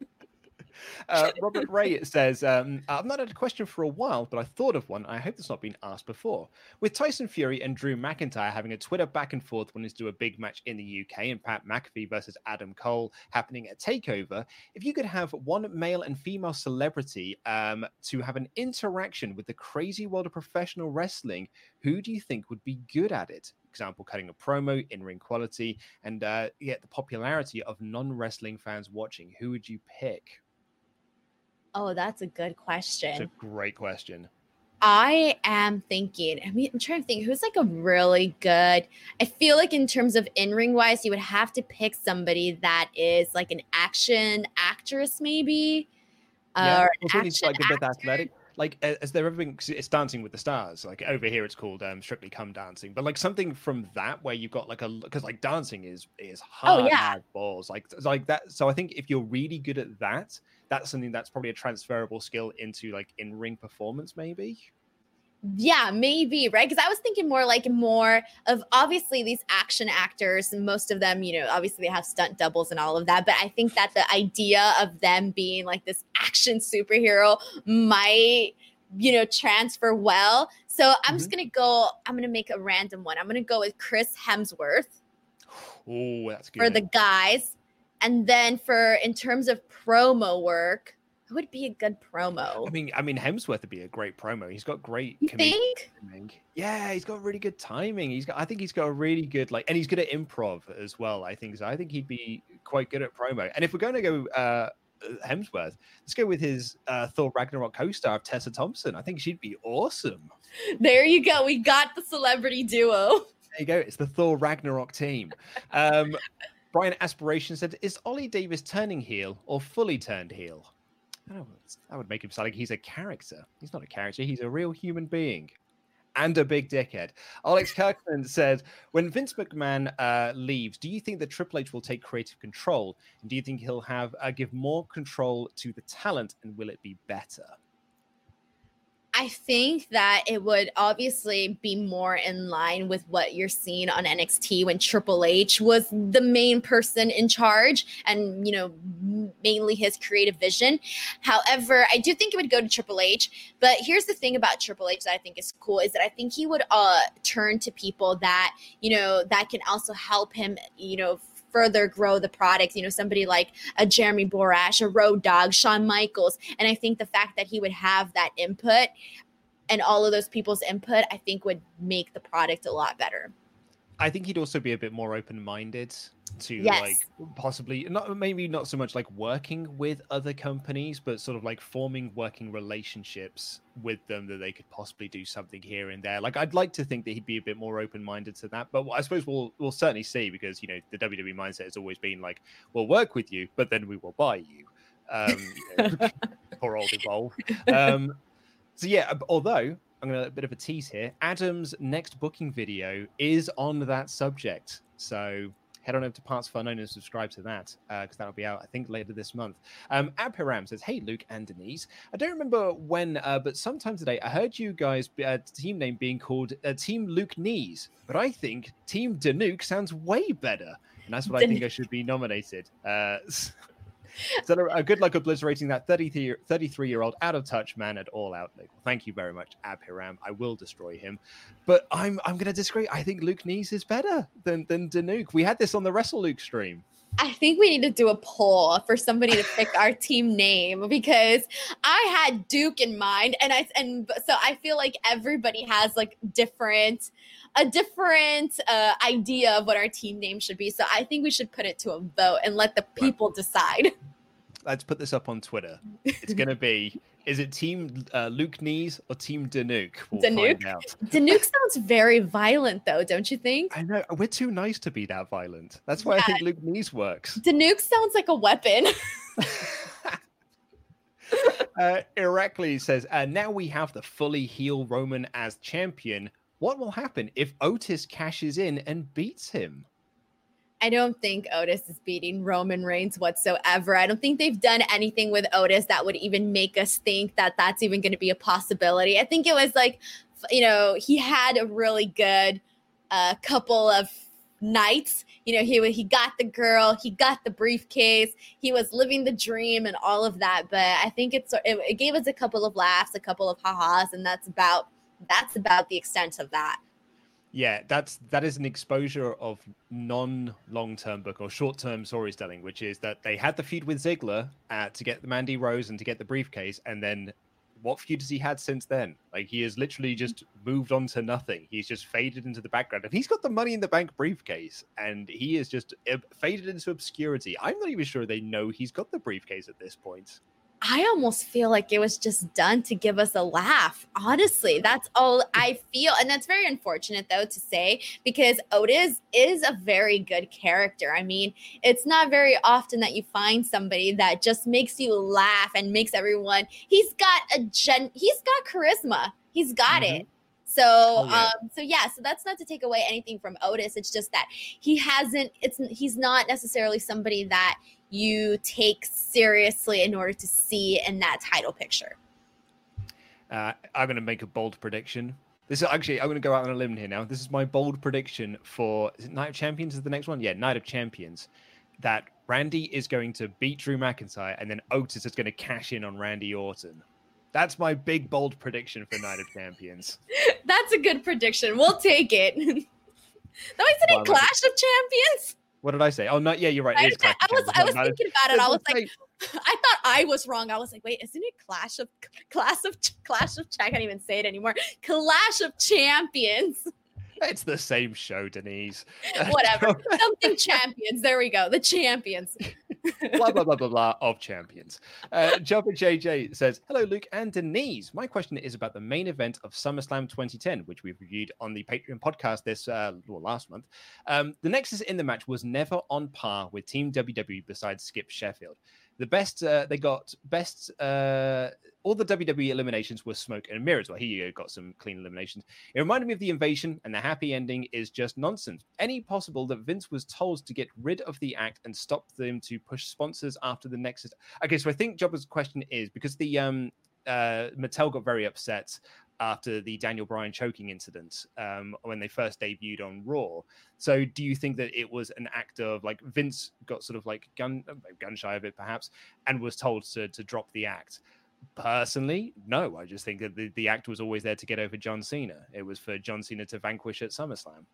Uh, [LAUGHS] Robert Ray says, um, I've not had a question for a while, but I thought of one. I hope it's not been asked before. With Tyson Fury and Drew McIntyre having a Twitter back and forth when it's do a big match in the UK and Pat McAfee versus Adam Cole happening at TakeOver, if you could have one male and female celebrity um, to have an interaction with the crazy world of professional wrestling, who do you think would be good at it? example, cutting a promo, in ring quality, and uh, yet the popularity of non wrestling fans watching. Who would you pick? Oh, that's a good question. It's a great question. I am thinking, I mean, I'm trying to think who's like a really good. I feel like in terms of in ring wise, you would have to pick somebody that is like an action actress, maybe. Yeah, or an action like a bit athletic. Like, as they're ever been, it's Dancing with the Stars. Like over here, it's called um, Strictly Come Dancing. But like something from that where you've got like a because like dancing is is hard, oh, yeah. hard balls. Like like that. So I think if you're really good at that, that's something that's probably a transferable skill into like in ring performance, maybe. Yeah, maybe, right? Because I was thinking more like more of obviously these action actors, most of them, you know, obviously they have stunt doubles and all of that. But I think that the idea of them being like this action superhero might, you know, transfer well. So I'm mm-hmm. just going to go, I'm going to make a random one. I'm going to go with Chris Hemsworth. Oh, that's good. For the guys. And then for in terms of promo work, it would be a good promo. I mean, I mean Hemsworth would be a great promo. He's got great. You think? Timing. Yeah, he's got really good timing. He's got. I think he's got a really good like, and he's good at improv as well. I think so. I think he'd be quite good at promo. And if we're going to go uh, Hemsworth, let's go with his uh, Thor Ragnarok co-star Tessa Thompson. I think she'd be awesome. [LAUGHS] There you go. We got the celebrity duo. There you go. It's the Thor Ragnarok team. Um, Brian Aspiration said, "Is Ollie Davis turning heel or fully turned heel?" Know. That would make him sound like he's a character. He's not a character. He's a real human being and a big dickhead. Alex Kirkland said, when Vince McMahon uh, leaves, do you think that Triple H will take creative control? And do you think he'll have uh, give more control to the talent, and will it be better? I think that it would obviously be more in line with what you're seeing on NXT when Triple H was the main person in charge and, you know, mainly his creative vision. However, I do think it would go to Triple H. But here's the thing about Triple H that I think is cool is that I think he would uh, turn to people that, you know, that can also help him, you know, further grow the product. You know, somebody like a Jeremy Borash, a Road Dog, Shawn Michaels. And I think the fact that he would have that input and all of those people's input, I think would make the product a lot better. I think he'd also be a bit more open minded to Yes. like possibly not maybe not so much like working with other companies, but sort of like forming working relationships with them that they could possibly do something here and there. Like I'd like to think that he'd be a bit more open minded to that, but I suppose we'll we'll certainly see because you know the WWE mindset has always been like we'll work with you, but then we will buy you. Um, you know, [LAUGHS] poor old evolve. Um, so yeah, although I'm gonna a bit of a tease here. Adam's next booking video is on that subject, so head on over to Parts for Unknown and subscribe to that because that'll be out I think later this month. Um, Abhiram says, "Hey Luke and Denise, I don't remember when, uh, but sometime today I heard you guys uh, team name being called uh, Team Luke Knees, but I think Team Danuke sounds way better, and that's what I think I should be nominated." Uh, [LAUGHS] So uh, good luck obliterating that 33 year old out of touch man at All Out. Like, thank you very much, Abhiram. I will destroy him. But I'm I'm gonna disagree. I think Luke Nees is better than than Danuke. We had this on the Wrestle Luke stream. I think we need to do a poll for somebody to pick our [LAUGHS] team name because I had Duke in mind, and I and so I feel like everybody has like different a different uh, idea of what our team name should be. So I think we should put it to a vote and let the people decide. Let's put this up on Twitter. It's gonna [LAUGHS] be is it Team uh, Luke Nees or Team Danuke? We'll Danuke? [LAUGHS] Danuke sounds very violent, though, don't you think? I know we're too nice to be that violent. That's why I think Luke Nees works. Danuke sounds like a weapon. [LAUGHS] [LAUGHS] uh, Irakli says, uh, now we have the fully heel Roman as champion. What will happen if Otis cashes in and beats him? I don't think Otis is beating Roman Reigns whatsoever. I don't think they've done anything with Otis that would even make us think that that's even going to be a possibility. I think it was like, you know, he had a really good uh, couple of nights. You know, he he got the girl, he got the briefcase, he was living the dream and all of that. But I think it's it, it gave us a couple of laughs, a couple of ha-has, and that's about that's about the extent of that. Yeah, that's that is an exposure of non long term book or short term storytelling, which is that they had the feud with Ziggler uh, to get the Mandy Rose and to get the briefcase, and then what feud has he had since then? Like he has literally just moved on to nothing. He's just faded into the background, and he's got the Money in the Bank briefcase, and he is just uh, faded into obscurity. I'm not even sure they know he's got the briefcase at this point. I almost feel like it was just done to give us a laugh. Honestly, that's all I feel. And that's very unfortunate, though, to say because Otis is a very good character. I mean, it's not very often that you find somebody that just makes you laugh and makes everyone, he's got a gen, he's got charisma, he's got it. So, Oh, yeah. um, so yeah, so that's not to take away anything from Otis. It's just that he hasn't. It's he's not necessarily somebody that you take seriously in order to see in that title picture. Uh, I'm going to make a bold prediction. This is actually I'm going to go out on a limb here now. This is my bold prediction for is it Night of Champions is the next one. Yeah, Night of Champions. That Randy is going to beat Drew McIntyre, and then Otis is going to cash in on Randy Orton. That's my big bold prediction for Night of Champions. [LAUGHS] That's a good prediction. We'll take it. [LAUGHS] no, isn't it Wow, Clash of Champions? What did I say? Oh, no, yeah, you're right. I, is I was I was thinking about it. I was like, [LAUGHS] I thought I was wrong. I was like, wait, isn't it Clash of Clash of Clash of I can't even say it anymore. Clash of Champions. It's the same show, Denise. [LAUGHS] Whatever. [LAUGHS] Something champions. There we go. The champions. [LAUGHS] blah blah blah blah blah of champions. Uh, Jumper JJ says, "Hello, Luke and Denise. My question is about the main event of SummerSlam 2010, which we've reviewed on the Patreon podcast this uh, well, last month. Um, the Nexus in the match was never on par with Team WWE besides Skip Sheffield. The best uh, they got best uh, all the WWE eliminations were smoke and mirrors. Well, he got some clean eliminations. It reminded me of the invasion, and the happy ending is just nonsense. Any possible that Vince was told to get rid of the act and stop them to push sponsors after the Nexus? Okay, so I think Jobber's question is because the um uh Mattel got very upset after the Daniel Bryan choking incident um, when they first debuted on Raw. So, do you think that it was an act of like Vince got sort of like gun gun shy of it, perhaps, and was told to to drop the act? Personally, no. I just think that the, the act was always there to get over John Cena. It was for John Cena to vanquish at SummerSlam.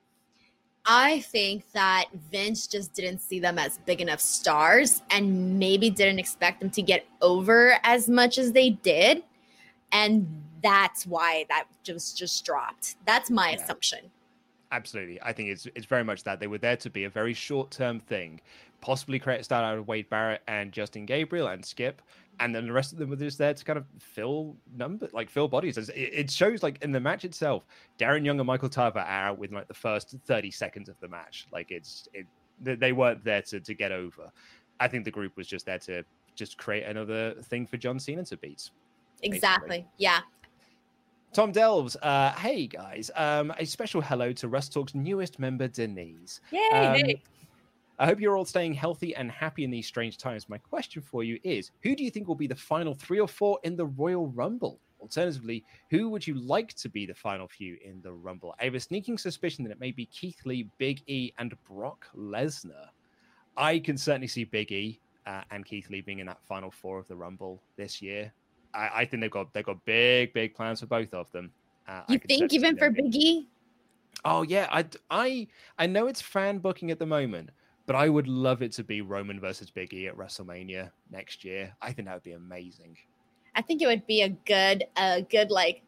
I think that Vince just didn't see them as big enough stars and maybe didn't expect them to get over as much as they did. And that's why that just just dropped. That's my yeah. assumption. Absolutely. I think it's it's very much that. They were there to be a very short term thing, possibly create a start out of Wade Barrett and Justin Gabriel and Skip, and then the rest of them were just there to kind of fill number like fill bodies. It, it shows like in the match itself, Darren Young and Michael Tarver are out within like the first 30 seconds of the match. Like it's it they weren't there to, to get over. I think the group was just there to just create another thing for John Cena to beat. Exactly. Basically. Yeah. Tom Delves, uh, hey guys, um, a special hello to Wrestle Talk's newest member, Denise. Yay! Um, hey. I hope you're all staying healthy and happy in these strange times. My question for you is who do you think will be the final three or four in the Royal Rumble? Alternatively, who would you like to be the final few in the Rumble? I have a sneaking suspicion that it may be Keith Lee, Big E, and Brock Lesnar. I can certainly see Big E uh, and Keith Lee being in that final four of the Rumble this year. I, I, think they've got they've got big big plans for both of them. Uh, you think even for Biggie? Oh yeah, I I I know it's fan booking at the moment, but I would love it to be Roman versus Biggie at WrestleMania next year. I think that would be amazing. I think it would be a good a good like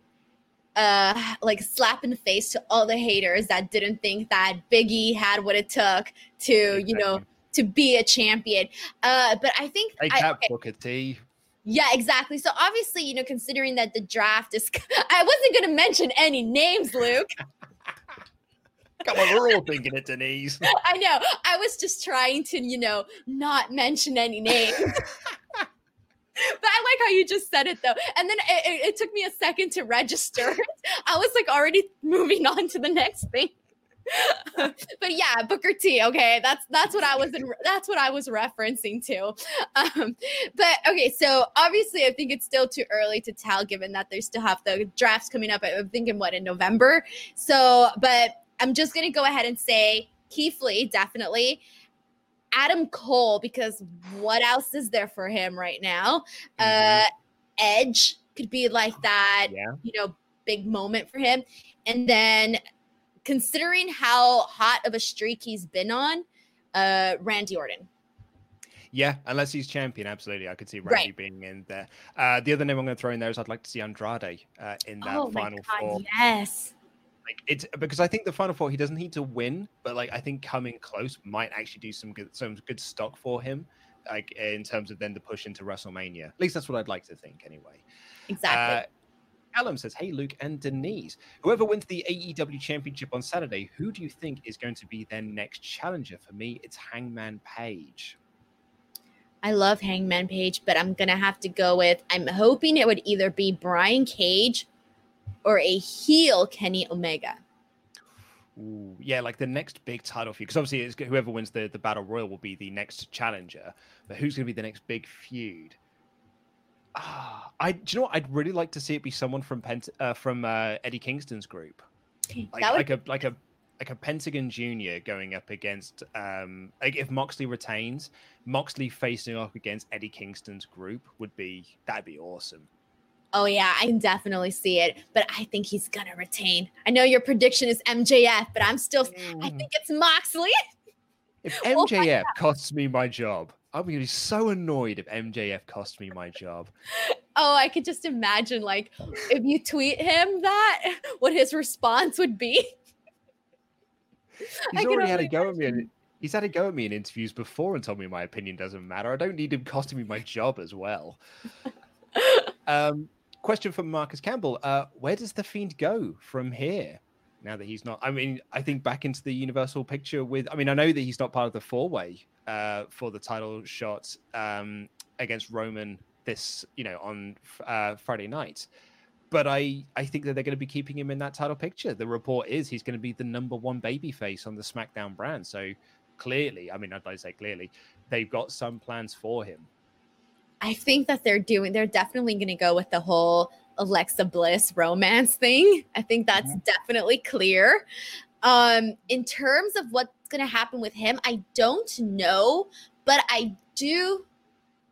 uh like slap in the face to all the haters that didn't think that Biggie had what it took to exactly. you know to be a champion. Uh, but I think hey, Cap okay. Booker T. Yeah, exactly. So obviously, you know, considering that the draft is, [LAUGHS] I wasn't going to mention any names, Luke. [LAUGHS] On, we're all thinking it, Denise. [LAUGHS] I know. I was just trying to, you know, not mention any names. [LAUGHS] but I like how you just said it though. And then it, it, it, took me a second to register. [LAUGHS] I was like already moving on to the next thing. but yeah, Booker T. Okay, that's that's what I was in, that's what I was referencing to. Um, but okay, so obviously, I think it's still too early to tell, given that they still have the drafts coming up. I'm thinking what in November. So, but I'm just gonna go ahead and say Keith Lee, definitely. Adam Cole, because what else is there for him right now? Mm-hmm. Uh, Edge could be like that, yeah. you know, big moment for him. And then considering how hot of a streak he's been on, uh, Randy Orton. Yeah, unless he's champion, absolutely. I could see Randy right. being in there. Uh, the other name I'm going to throw in there is I'd like to see Andrade uh, in that oh final God, four. Yes. Like it's because I think the final four he doesn't need to win, but like I think coming close might actually do some good some good stock for him, like in terms of then the push into WrestleMania. At least that's what I'd like to think, anyway. Exactly. Uh, Callum says, Hey, Luke and Denise. Whoever wins the AEW Championship on Saturday, who do you think is going to be their next challenger? For me, it's Hangman Page. I love Hangman Page, but I'm to have to go with I'm hoping it would either be Brian Cage or a heel Kenny Omega. Ooh, yeah, like the next big title feud. Because obviously, it's, whoever wins the, the battle royal will be the next challenger. But who's going to be the next big feud? Ah, I do you know what? I'd really like to see it be someone from Pent- uh, from uh, Eddie Kingston's group, like, would... like a like a like a Pentagon Junior going up against um like if Moxley retains, Moxley facing off against Eddie Kingston's group would be that'd be awesome. Oh yeah, I can definitely see it, but I think he's gonna retain. I know your prediction is MJF, but I'm still mm. I think it's Moxley. If MJF [LAUGHS] oh costs me my job, I'm gonna be so annoyed if MJF costs me my job. Oh, I could just imagine like if you tweet him that, [LAUGHS] what his response would be. [LAUGHS] He's already had a go at me. And He's had a go at me in interviews before and told me my opinion doesn't matter. I don't need him costing me my job as well. um, question from Marcus Campbell: uh, Where does the Fiend go from here? Now that he's not, I mean, I think back into the Universal picture with. I mean, I know that he's not part of the four way uh, for the title shot um, against Roman this, you know, on uh, Friday night but I, I think that they're going to be keeping him in that title picture. The report is he's going to be the number one baby face on the SmackDown brand. So clearly, I mean, I'd like to say clearly, they've got some plans for him. I think that they're doing, they're definitely going to go with the whole Alexa Bliss romance thing. I think that's mm-hmm. definitely clear. Um, in terms of what's going to happen with him, I don't know, but I do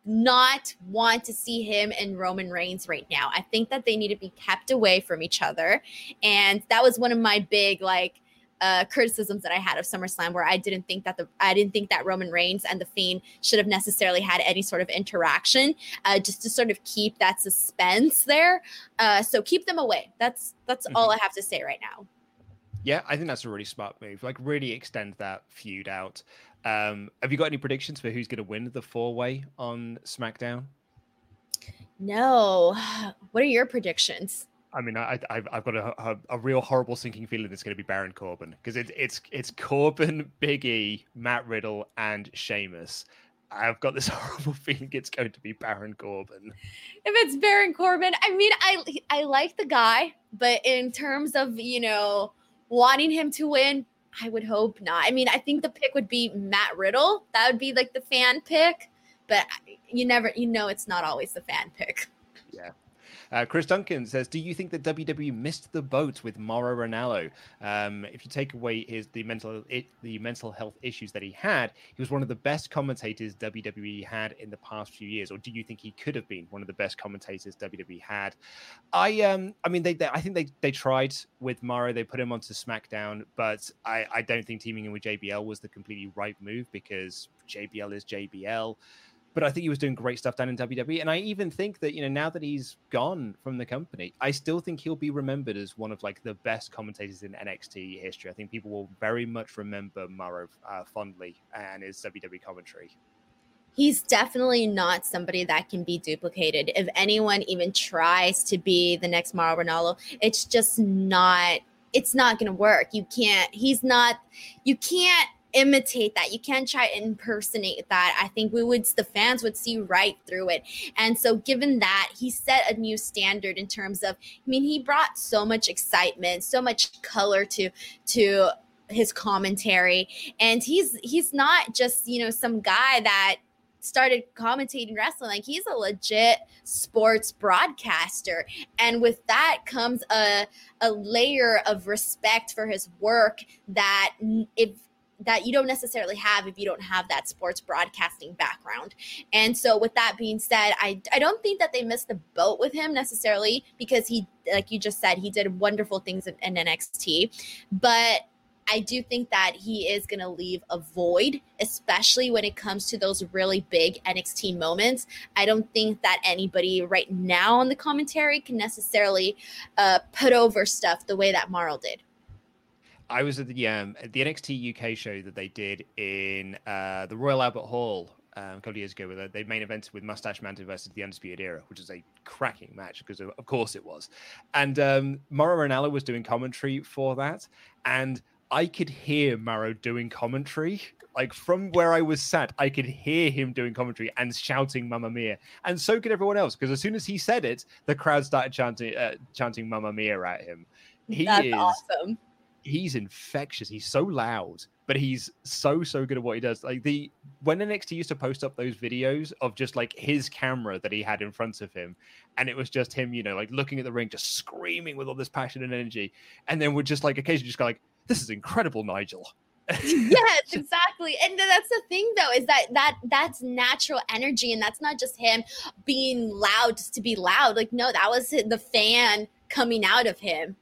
not want to see him and Roman Reigns right now. I think that they need to be kept away from each other. And that was one of my big like uh, criticisms that I had of SummerSlam, where I didn't think that the I didn't think that Roman Reigns and the Fiend should have necessarily had any sort of interaction, uh, just to sort of keep that suspense there. Uh, so keep them away. That's that's mm-hmm. all I have to say right now. Yeah, I think that's a really smart move. Like, really extend that feud out. Um, have you got any predictions for who's going to win the four way on SmackDown? No. [SIGHS] What are your predictions? I mean, I, I, have got a, a, a, real horrible sinking feeling it's going to be Baron Corbin because it, it's it's Corbin, Big E, Matt Riddle, and Sheamus. I've got this [LAUGHS] horrible feeling it's going to be Baron Corbin. If it's Baron Corbin, I mean, I I like the guy, but in terms of you know wanting him to win, I would hope not. I mean, I think the pick would be Matt Riddle. That would be like the fan pick, but uh, you never, you know, it's not always the fan pick. Uh, Chris Duncan says, "Do you think that WWE missed the boat with Mauro Ranallo? Um, if you take away his the mental it, the mental health issues that he had, he was one of the best commentators WWE had in the past few years. Or do you think he could have been one of the best commentators WWE had? I um, I mean, they, they I think they they tried with Mauro. They put him onto SmackDown, but I I don't think teaming him with JBL was the completely right move because JBL is JBL." But I think he was doing great stuff down in WWE. And I even think that, you know, now that he's gone from the company, I still think he'll be remembered as one of like the best commentators in NXT history. I think people will very much remember Mauro uh, fondly and his WWE commentary. He's definitely not somebody that can be duplicated. If anyone even tries to be the next Mauro Ranallo, it's just not, it's not going to work. You can't, he's not, you can't imitate that. You can't try to impersonate that. I think we would the fans would see right through it. And so given that, he set a new standard in terms of I mean, he brought so much excitement, so much color to to his commentary. And he's he's not just, you know, some guy that started commentating wrestling like he's a legit sports broadcaster and with that comes a a layer of respect for his work that if that you don't necessarily have if you don't have that sports broadcasting background. And so, with that being said, I, I don't think that they missed the boat with him necessarily because he, like you just said, he did wonderful things in, in NXT. But I do think that he is going to leave a void, especially when it comes to those really big NXT moments. I don't think that anybody right now on the commentary can necessarily uh, put over stuff the way that Mauro did. I was at the um, the NXT UK show that they did in uh, the Royal Albert Hall um, a couple of years ago. Where they main evented with Mustache Mountain versus the Undisputed Era, which is a cracking match because of, of course it was. And um, Mauro Ranallo was doing commentary for that, and I could hear Mauro doing commentary. Like from where I was sat, I could hear him doing commentary and shouting "Mamma Mia," and so could everyone else. Because as soon as he said it, the crowd started chanting, uh, chanting "Mamma Mia" at him. He That's is awesome he's infectious. He's so loud, but he's so so good at what he does. Like the when NXT used to post up those videos of just like his camera that he had in front of him, and it was just him, you know, like looking at the ring, just screaming with all this passion and energy, and then would just like occasionally just go like, "This is incredible, Nigel." [LAUGHS] yes exactly and that's the thing though is that that that's natural energy and that's not just him being loud just to be loud like no that was the fan coming out of him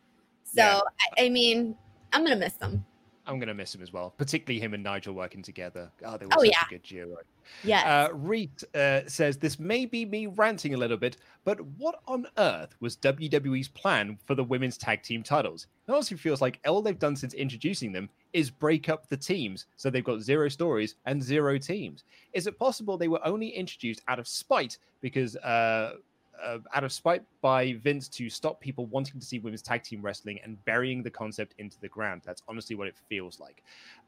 so yeah. I, I mean I'm gonna miss them. I'm gonna miss him as well, particularly him and Nigel working together. Oh, they were Oh, such yeah. a good duo. Yes. Uh, Reed uh, says this may be me ranting a little bit, but what on earth was WWE's plan for the women's tag team titles? It honestly feels like all they've done since introducing them is break up the teams, so they've got zero stories and zero teams. Is it possible they were only introduced out of spite because? Uh, uh, out of spite by Vince to stop people wanting to see women's tag team wrestling and burying the concept into the ground. That's honestly what it feels like.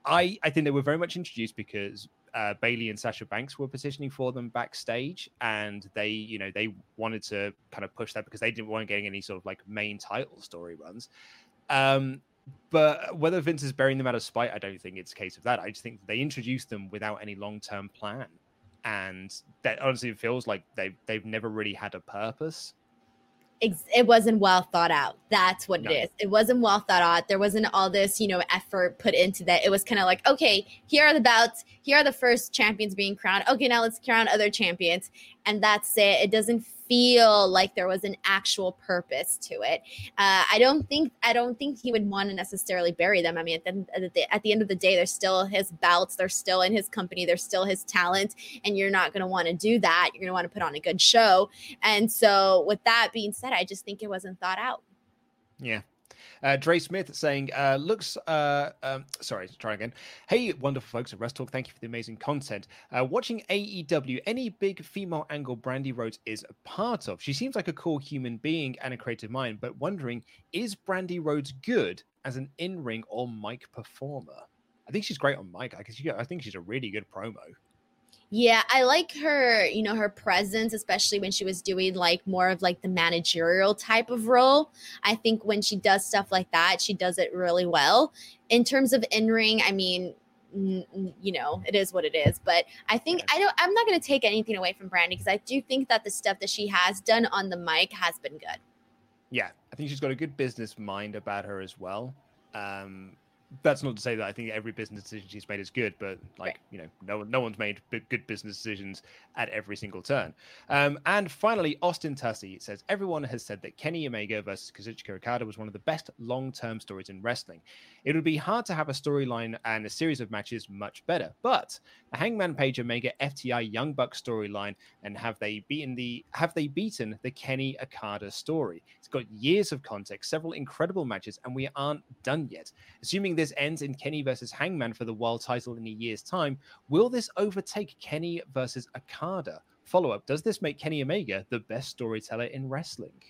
I, I think they were very much introduced because uh, Bayley and Sasha Banks were petitioning for them backstage, and they, you know, they wanted to kind of push that because they didn't want getting any sort of like main title story runs. Um, but whether Vince is burying them out of spite, I don't think it's a case of that. I just think they introduced them without any long term plan and that honestly it feels like they've they've never really had a purpose. It wasn't well thought out. That's what No. it is. It wasn't well thought out. There wasn't all this, you know, effort put into that. It was kind of like, okay, here are the bouts. Here are the first champions being crowned. Okay, now let's crown other champions, and that's it. It doesn't feel like there was an actual purpose to it. Uh, I don't think. I don't think he would want to necessarily bury them. I mean, at the, at the at the end of the day, they're still his bouts. They're still in his company. They're still his talent, and you're not going to want to do that. You're going to want to put on a good show. And so, with that being said, I just think it wasn't thought out. Yeah. Uh, Dre Smith saying, uh, looks, uh, um, sorry, try again. Hey, wonderful folks at Wrestle Talk. Thank you for the amazing content. Uh, watching AEW, any big female angle Brandi Rhodes is a part of. She seems like a cool human being and a creative mind, but wondering, is Brandi Rhodes good as an in ring or mic performer? I think she's great on mic. I, I think she's a really good promo. Yeah, I like her, you know, her presence, especially when she was doing like more of like the managerial type of role. I think when she does stuff like that, she does it really well. In terms of in ring, I mean, you know, it is what it is. But I think I don't. I'm not going to take anything away from Brandi because I do think that the stuff that she has done on the mic has been good. Yeah, I think she's got a good business mind about her as well. Um, that's not to say that I think every business decision she's made is good, but like you know, no one, no one's made b- good business decisions at every single turn. Um, and finally, Austin Tussey says everyone has said that Kenny Omega versus Kazuchika Okada was one of the best long-term stories in wrestling. It would be hard to have a storyline and a series of matches much better, but the Hangman Page Omega FTR Young Buck storyline and have they beaten the have they beaten the Kenny Okada story? It's got years of context, several incredible matches, and we aren't done yet. Assuming this ends in Kenny versus Hangman for the world title in a year's time, will this overtake Kenny versus Okada? Follow up: Does this make Kenny Omega the best storyteller in wrestling?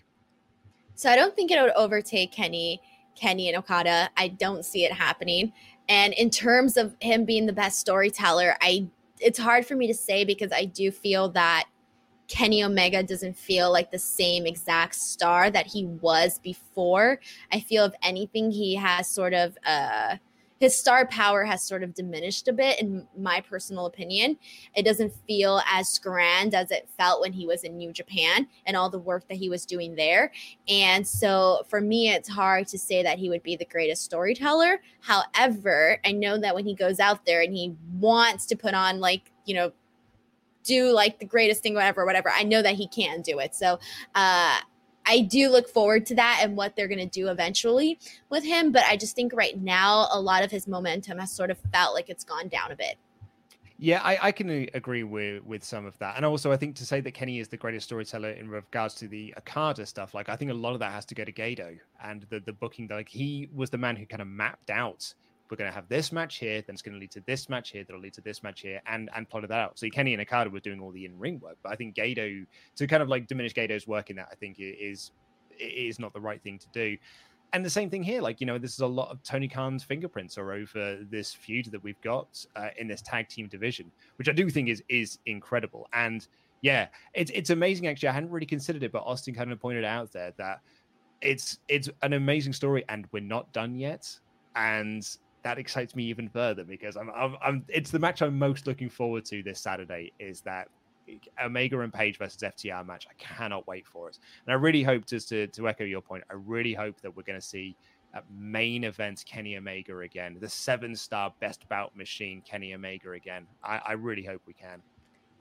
So I don't think it would overtake Kenny, Kenny and Okada. I don't see it happening. And in terms of him being the best storyteller, I it's hard for me to say because I do feel that Kenny Omega doesn't feel like the same exact star that he was before. I feel if anything, he has sort of uh his star power has sort of diminished a bit in my personal opinion. It doesn't feel as grand as it felt when he was in new japan and all the work that he was doing there. And so for me it's hard to say that he would be the greatest storyteller. However i know that when he goes out there and he wants to put on like you know do like the greatest thing whatever whatever i know that he can do it. So uh I do look forward to that and what they're going to do eventually with him. But I just think right now, a lot of his momentum has sort of felt like it's gone down a bit. Yeah, I, I can uh, agree with with some of that, and also I think to say that Kenny is the greatest storyteller in regards to the Okada stuff, like I think a lot of that has to go to Gedo and the the booking. Like he was the man who kind of mapped out we're going to have this match here, then it's going to lead to this match here, that'll lead to this match here, and and plotted that out. So Kenny and Okada were doing all the in ring work, but I think Gedo to kind of like diminish Gedo's work in that, I think is is not the right thing to do. And the same thing here, like you know, this is a lot of Tony Khan's fingerprints are over this feud that we've got uh, in this tag team division, which I do think is is incredible. And yeah, it's it's amazing. Actually, I hadn't really considered it, but Austin kind of pointed out there that it's it's an amazing story, and we're not done yet. And that excites me even further because I'm, I'm, I'm it's the match I'm most looking forward to this Saturday. Is that Omega and Page versus FTR match? I cannot wait for it, and I really hope just to to echo your point. I really hope that we're going to see. uh main event Kenny Omega again, the seven star best bout machine Kenny Omega again. I, I really hope we can.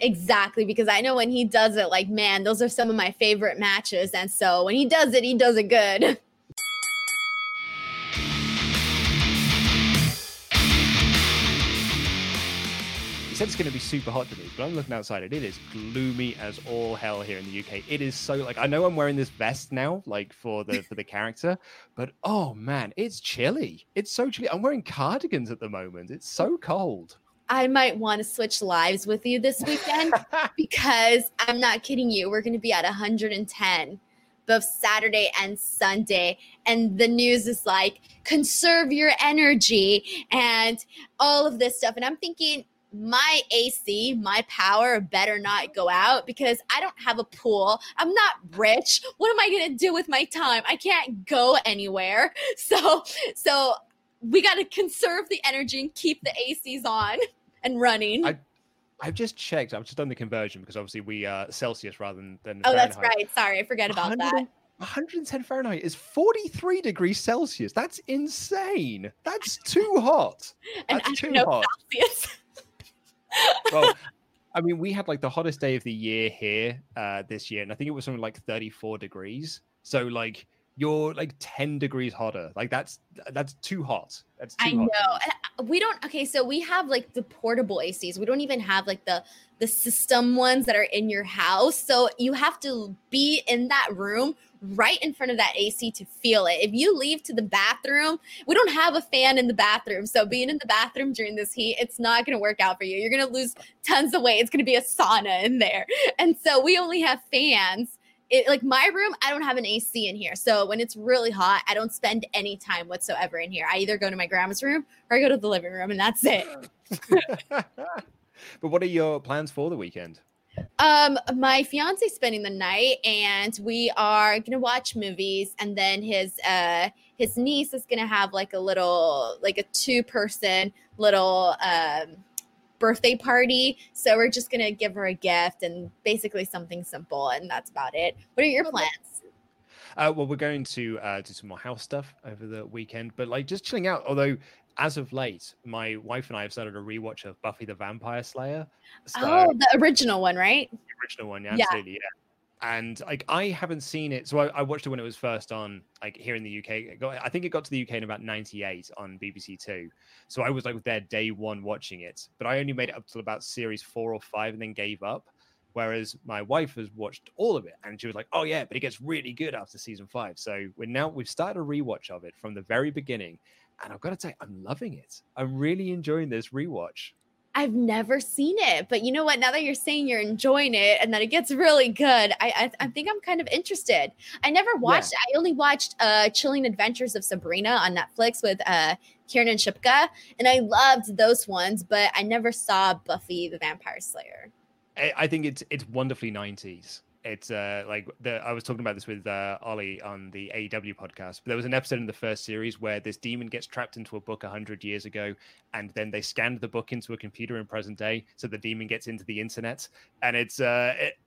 Exactly, because I know when he does it, like, man, those are some of my favorite matches. And so when he does it, he does it good. [LAUGHS] said it's going to be super hot today, but I'm looking outside and it is gloomy as all hell here in the UK. It is so like I know I'm wearing this vest now, like for the for the character, but oh man, it's chilly. It's so chilly. I'm wearing cardigans at the moment. It's so cold. I might want to switch lives with you this weekend [LAUGHS] because I'm not kidding you. We're going to be at 110 both Saturday and Sunday. And the news is like, conserve your energy and all of this stuff. And I'm thinking, my AC, my power better not go out because I don't have a pool. I'm not rich. What am I going to do with my time? I can't go anywhere. [LAUGHS] So, so we got to conserve the energy and keep the ACs on and running. I, I've just checked. I've just done the conversion because obviously we are uh, Celsius rather than, than Oh, that's right. Sorry, I forget about that. 110 Fahrenheit is 43 degrees Celsius. That's insane. That's too hot. [LAUGHS] That's and too know hot. Celsius. [LAUGHS] well, I mean, we had like the hottest day of the year here uh, this year, and I think it was something like 34 degrees. So like you're like 10 degrees hotter. Like that's that's too hot. That's too I hot. know. And uh, we don't okay, so we have like the portable ACs. We don't even have like the the system ones that are in your house. So you have to be in that room right in front of that AC to feel it. If you leave to the bathroom, we don't have a fan in the bathroom. So being in the bathroom during this heat, it's not going to work out for you. You're going to lose tons of weight. It's going to be a sauna in there. And so we only have fans it, like my room, I don't have an AC in here. So when it's really hot, I don't spend any time whatsoever in here. I either go to my grandma's room or I go to the living room, and that's it. [LAUGHS] but what are your plans for the weekend? Um, my fiance's spending the night, and we are gonna watch movies, and then his uh his niece is gonna have like a little like a two person little um birthday party. So we're just gonna give her a gift and basically something simple, and that's about it. What are your plans? Uh, well, we're going to uh, do some more house stuff over the weekend, but like just chilling out. Although, as of late, my wife and I have started a rewatch of Buffy the Vampire Slayer. So, oh, the original one, right? The original one, yeah, absolutely, yeah. And like I haven't seen it, so I, I, watched it when it was first on, like here in the UK. I think it got to the UK in about '98 on BBC Two, so I was like there day one watching it. But I only made it up till about series four or five, and then gave up. Whereas my wife has watched all of it, and she was like, "Oh yeah, but it gets really good after season five. So we're now we've started a rewatch of it from the very beginning, and I've got to say, I'm loving it. I'm really enjoying this rewatch. I've never seen it, but you know what? Now that you're saying you're enjoying it and that it gets really good, I I, I think I'm kind of interested. I never watched. Yeah. I only watched uh Chilling Adventures of Sabrina on Netflix with uh Kiernan Shipka, and I loved those ones, but I never saw Buffy the Vampire Slayer. I, I think it's it's wonderfully 90s it's uh like the I was talking about this with uh Ollie on the AEW podcast. But there was an episode in the first series where this demon gets trapped into a book hundred years ago, and then they scanned the book into a computer in present day, so the demon gets into the internet, and it's uh. It,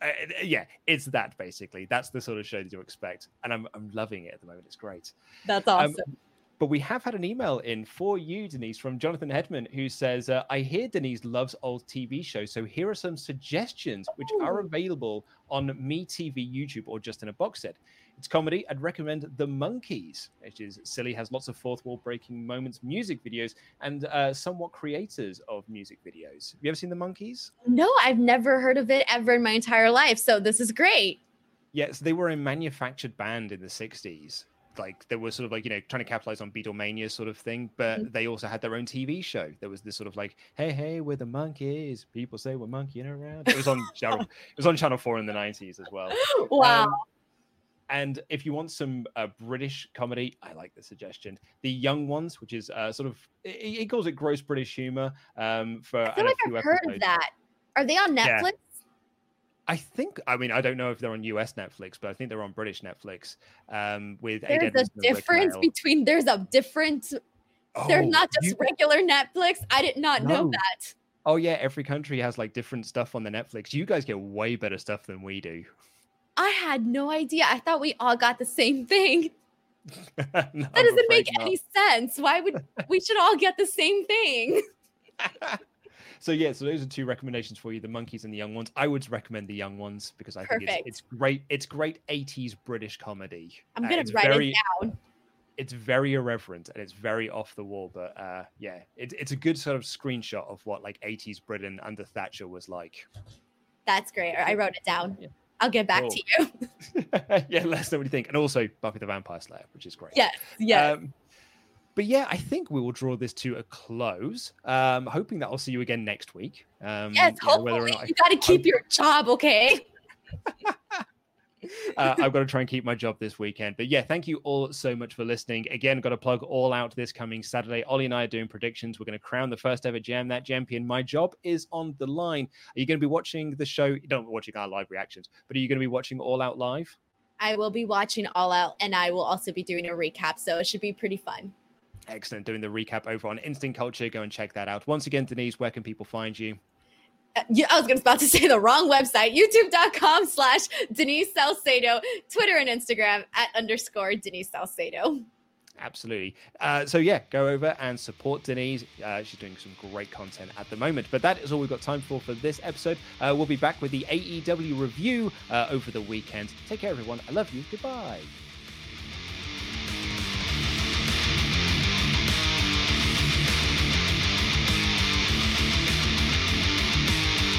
uh, yeah, it's that basically. That's the sort of show that you expect, and I'm I'm loving it at the moment. It's great. That's awesome. Um, but we have had an email in for you, Denise, from Jonathan Hedman, who says, uh, I hear Denise loves old TV shows. So here are some suggestions which are available on MeTV YouTube or just in a box set. It's comedy. I'd recommend The Monkees, which is silly, has lots of fourth wall breaking moments, music videos, and uh, somewhat creators of music videos. Have you ever seen The Monkees? No, I've never heard of it ever in my entire life. So this is great. Yes, they were a manufactured band in the 60s like they were sort of like you know trying to capitalize on Beatlemania sort of thing, but mm-hmm. they also had their own TV show. There was this sort of like, hey, hey, we're the Monkees. People say we're monkeying around. It was on [LAUGHS] channel, it was on Channel Four in the nineties as well. Wow. Um, and if you want some uh, British comedy, I like the suggestion. The Young Ones, which is uh, sort of he calls it gross British humor. Um, for I feel like I've heard of that. Are they on Netflix? Yeah. I think. I mean, I don't know if they're on US Netflix, but I think they're on British Netflix. Um, with there's a difference between. There's a different. Oh, they're not just you, regular Netflix. I did not no. know that. Oh yeah, every country has like different stuff on the Netflix. You guys get way better stuff than we do. I had no idea. I thought we all got the same thing. [LAUGHS] no, that doesn't make not. any sense. Why would we should all get the same thing? [LAUGHS] so yeah, so those are two recommendations for you: the Monkees and the young ones. I would recommend the young ones because I Perfect. think it's, it's great. It's great '80s British comedy. I'm gonna uh, write very, it down. it's very irreverent and it's very off the wall. But uh, yeah, it, it's a good sort of screenshot of what like 80s Britain under Thatcher was like. That's great. I wrote it down. Yeah. I'll get back cool. to you. [LAUGHS] yeah, let us know what you think. And also Buffy the Vampire Slayer, which is great. Yes, yeah. Um, but yeah, I think we will draw this to a close. Um, hoping that I'll see you again next week. Um, yes, hopefully. You, know, you got to keep hope... your job, okay? [LAUGHS] uh, I've got to try and keep my job this weekend. But yeah, thank you all so much for listening. Again, got to plug all out this coming Saturday. Ollie and I are doing predictions. We're going to crown the first ever Jam That Champion. My job is on the line. Are you going to be watching the show? You don't watching our live reactions, but are you going to be watching All Out live? I will be watching All Out, and I will also be doing a recap. So it should be pretty fun. Excellent. Doing the recap over on Instant Culture. Go and check that out. Once again, Denise, where can people find you? Uh, I was about to say the wrong website, youtube.com slash Denise Salcedo, Twitter and Instagram at underscore Denise Salcedo. Absolutely. Uh, so, yeah, go over and support Denise. Uh, she's doing some great content at the moment. But that is all we've got time for for this episode. Uh, we'll be back with the AEW review uh, over the weekend. Take care, everyone. I love you. Goodbye.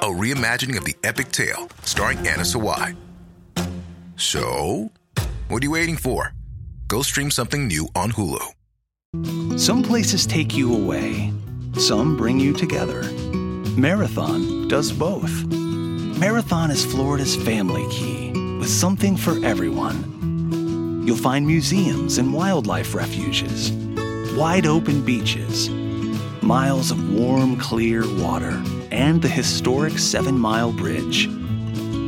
a reimagining of the epic tale starring Anna Sawai. So, what are you waiting for? Go stream something new on Hulu. Some places take you away, some bring you together. Marathon does both. Marathon is Florida's family key with something for everyone. You'll find museums and wildlife refuges, wide open beaches, miles of warm, clear water and the historic Seven Mile Bridge.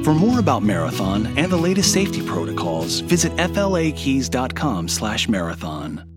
For more about Marathon and the latest safety protocols, visit fla-keys.com/marathon.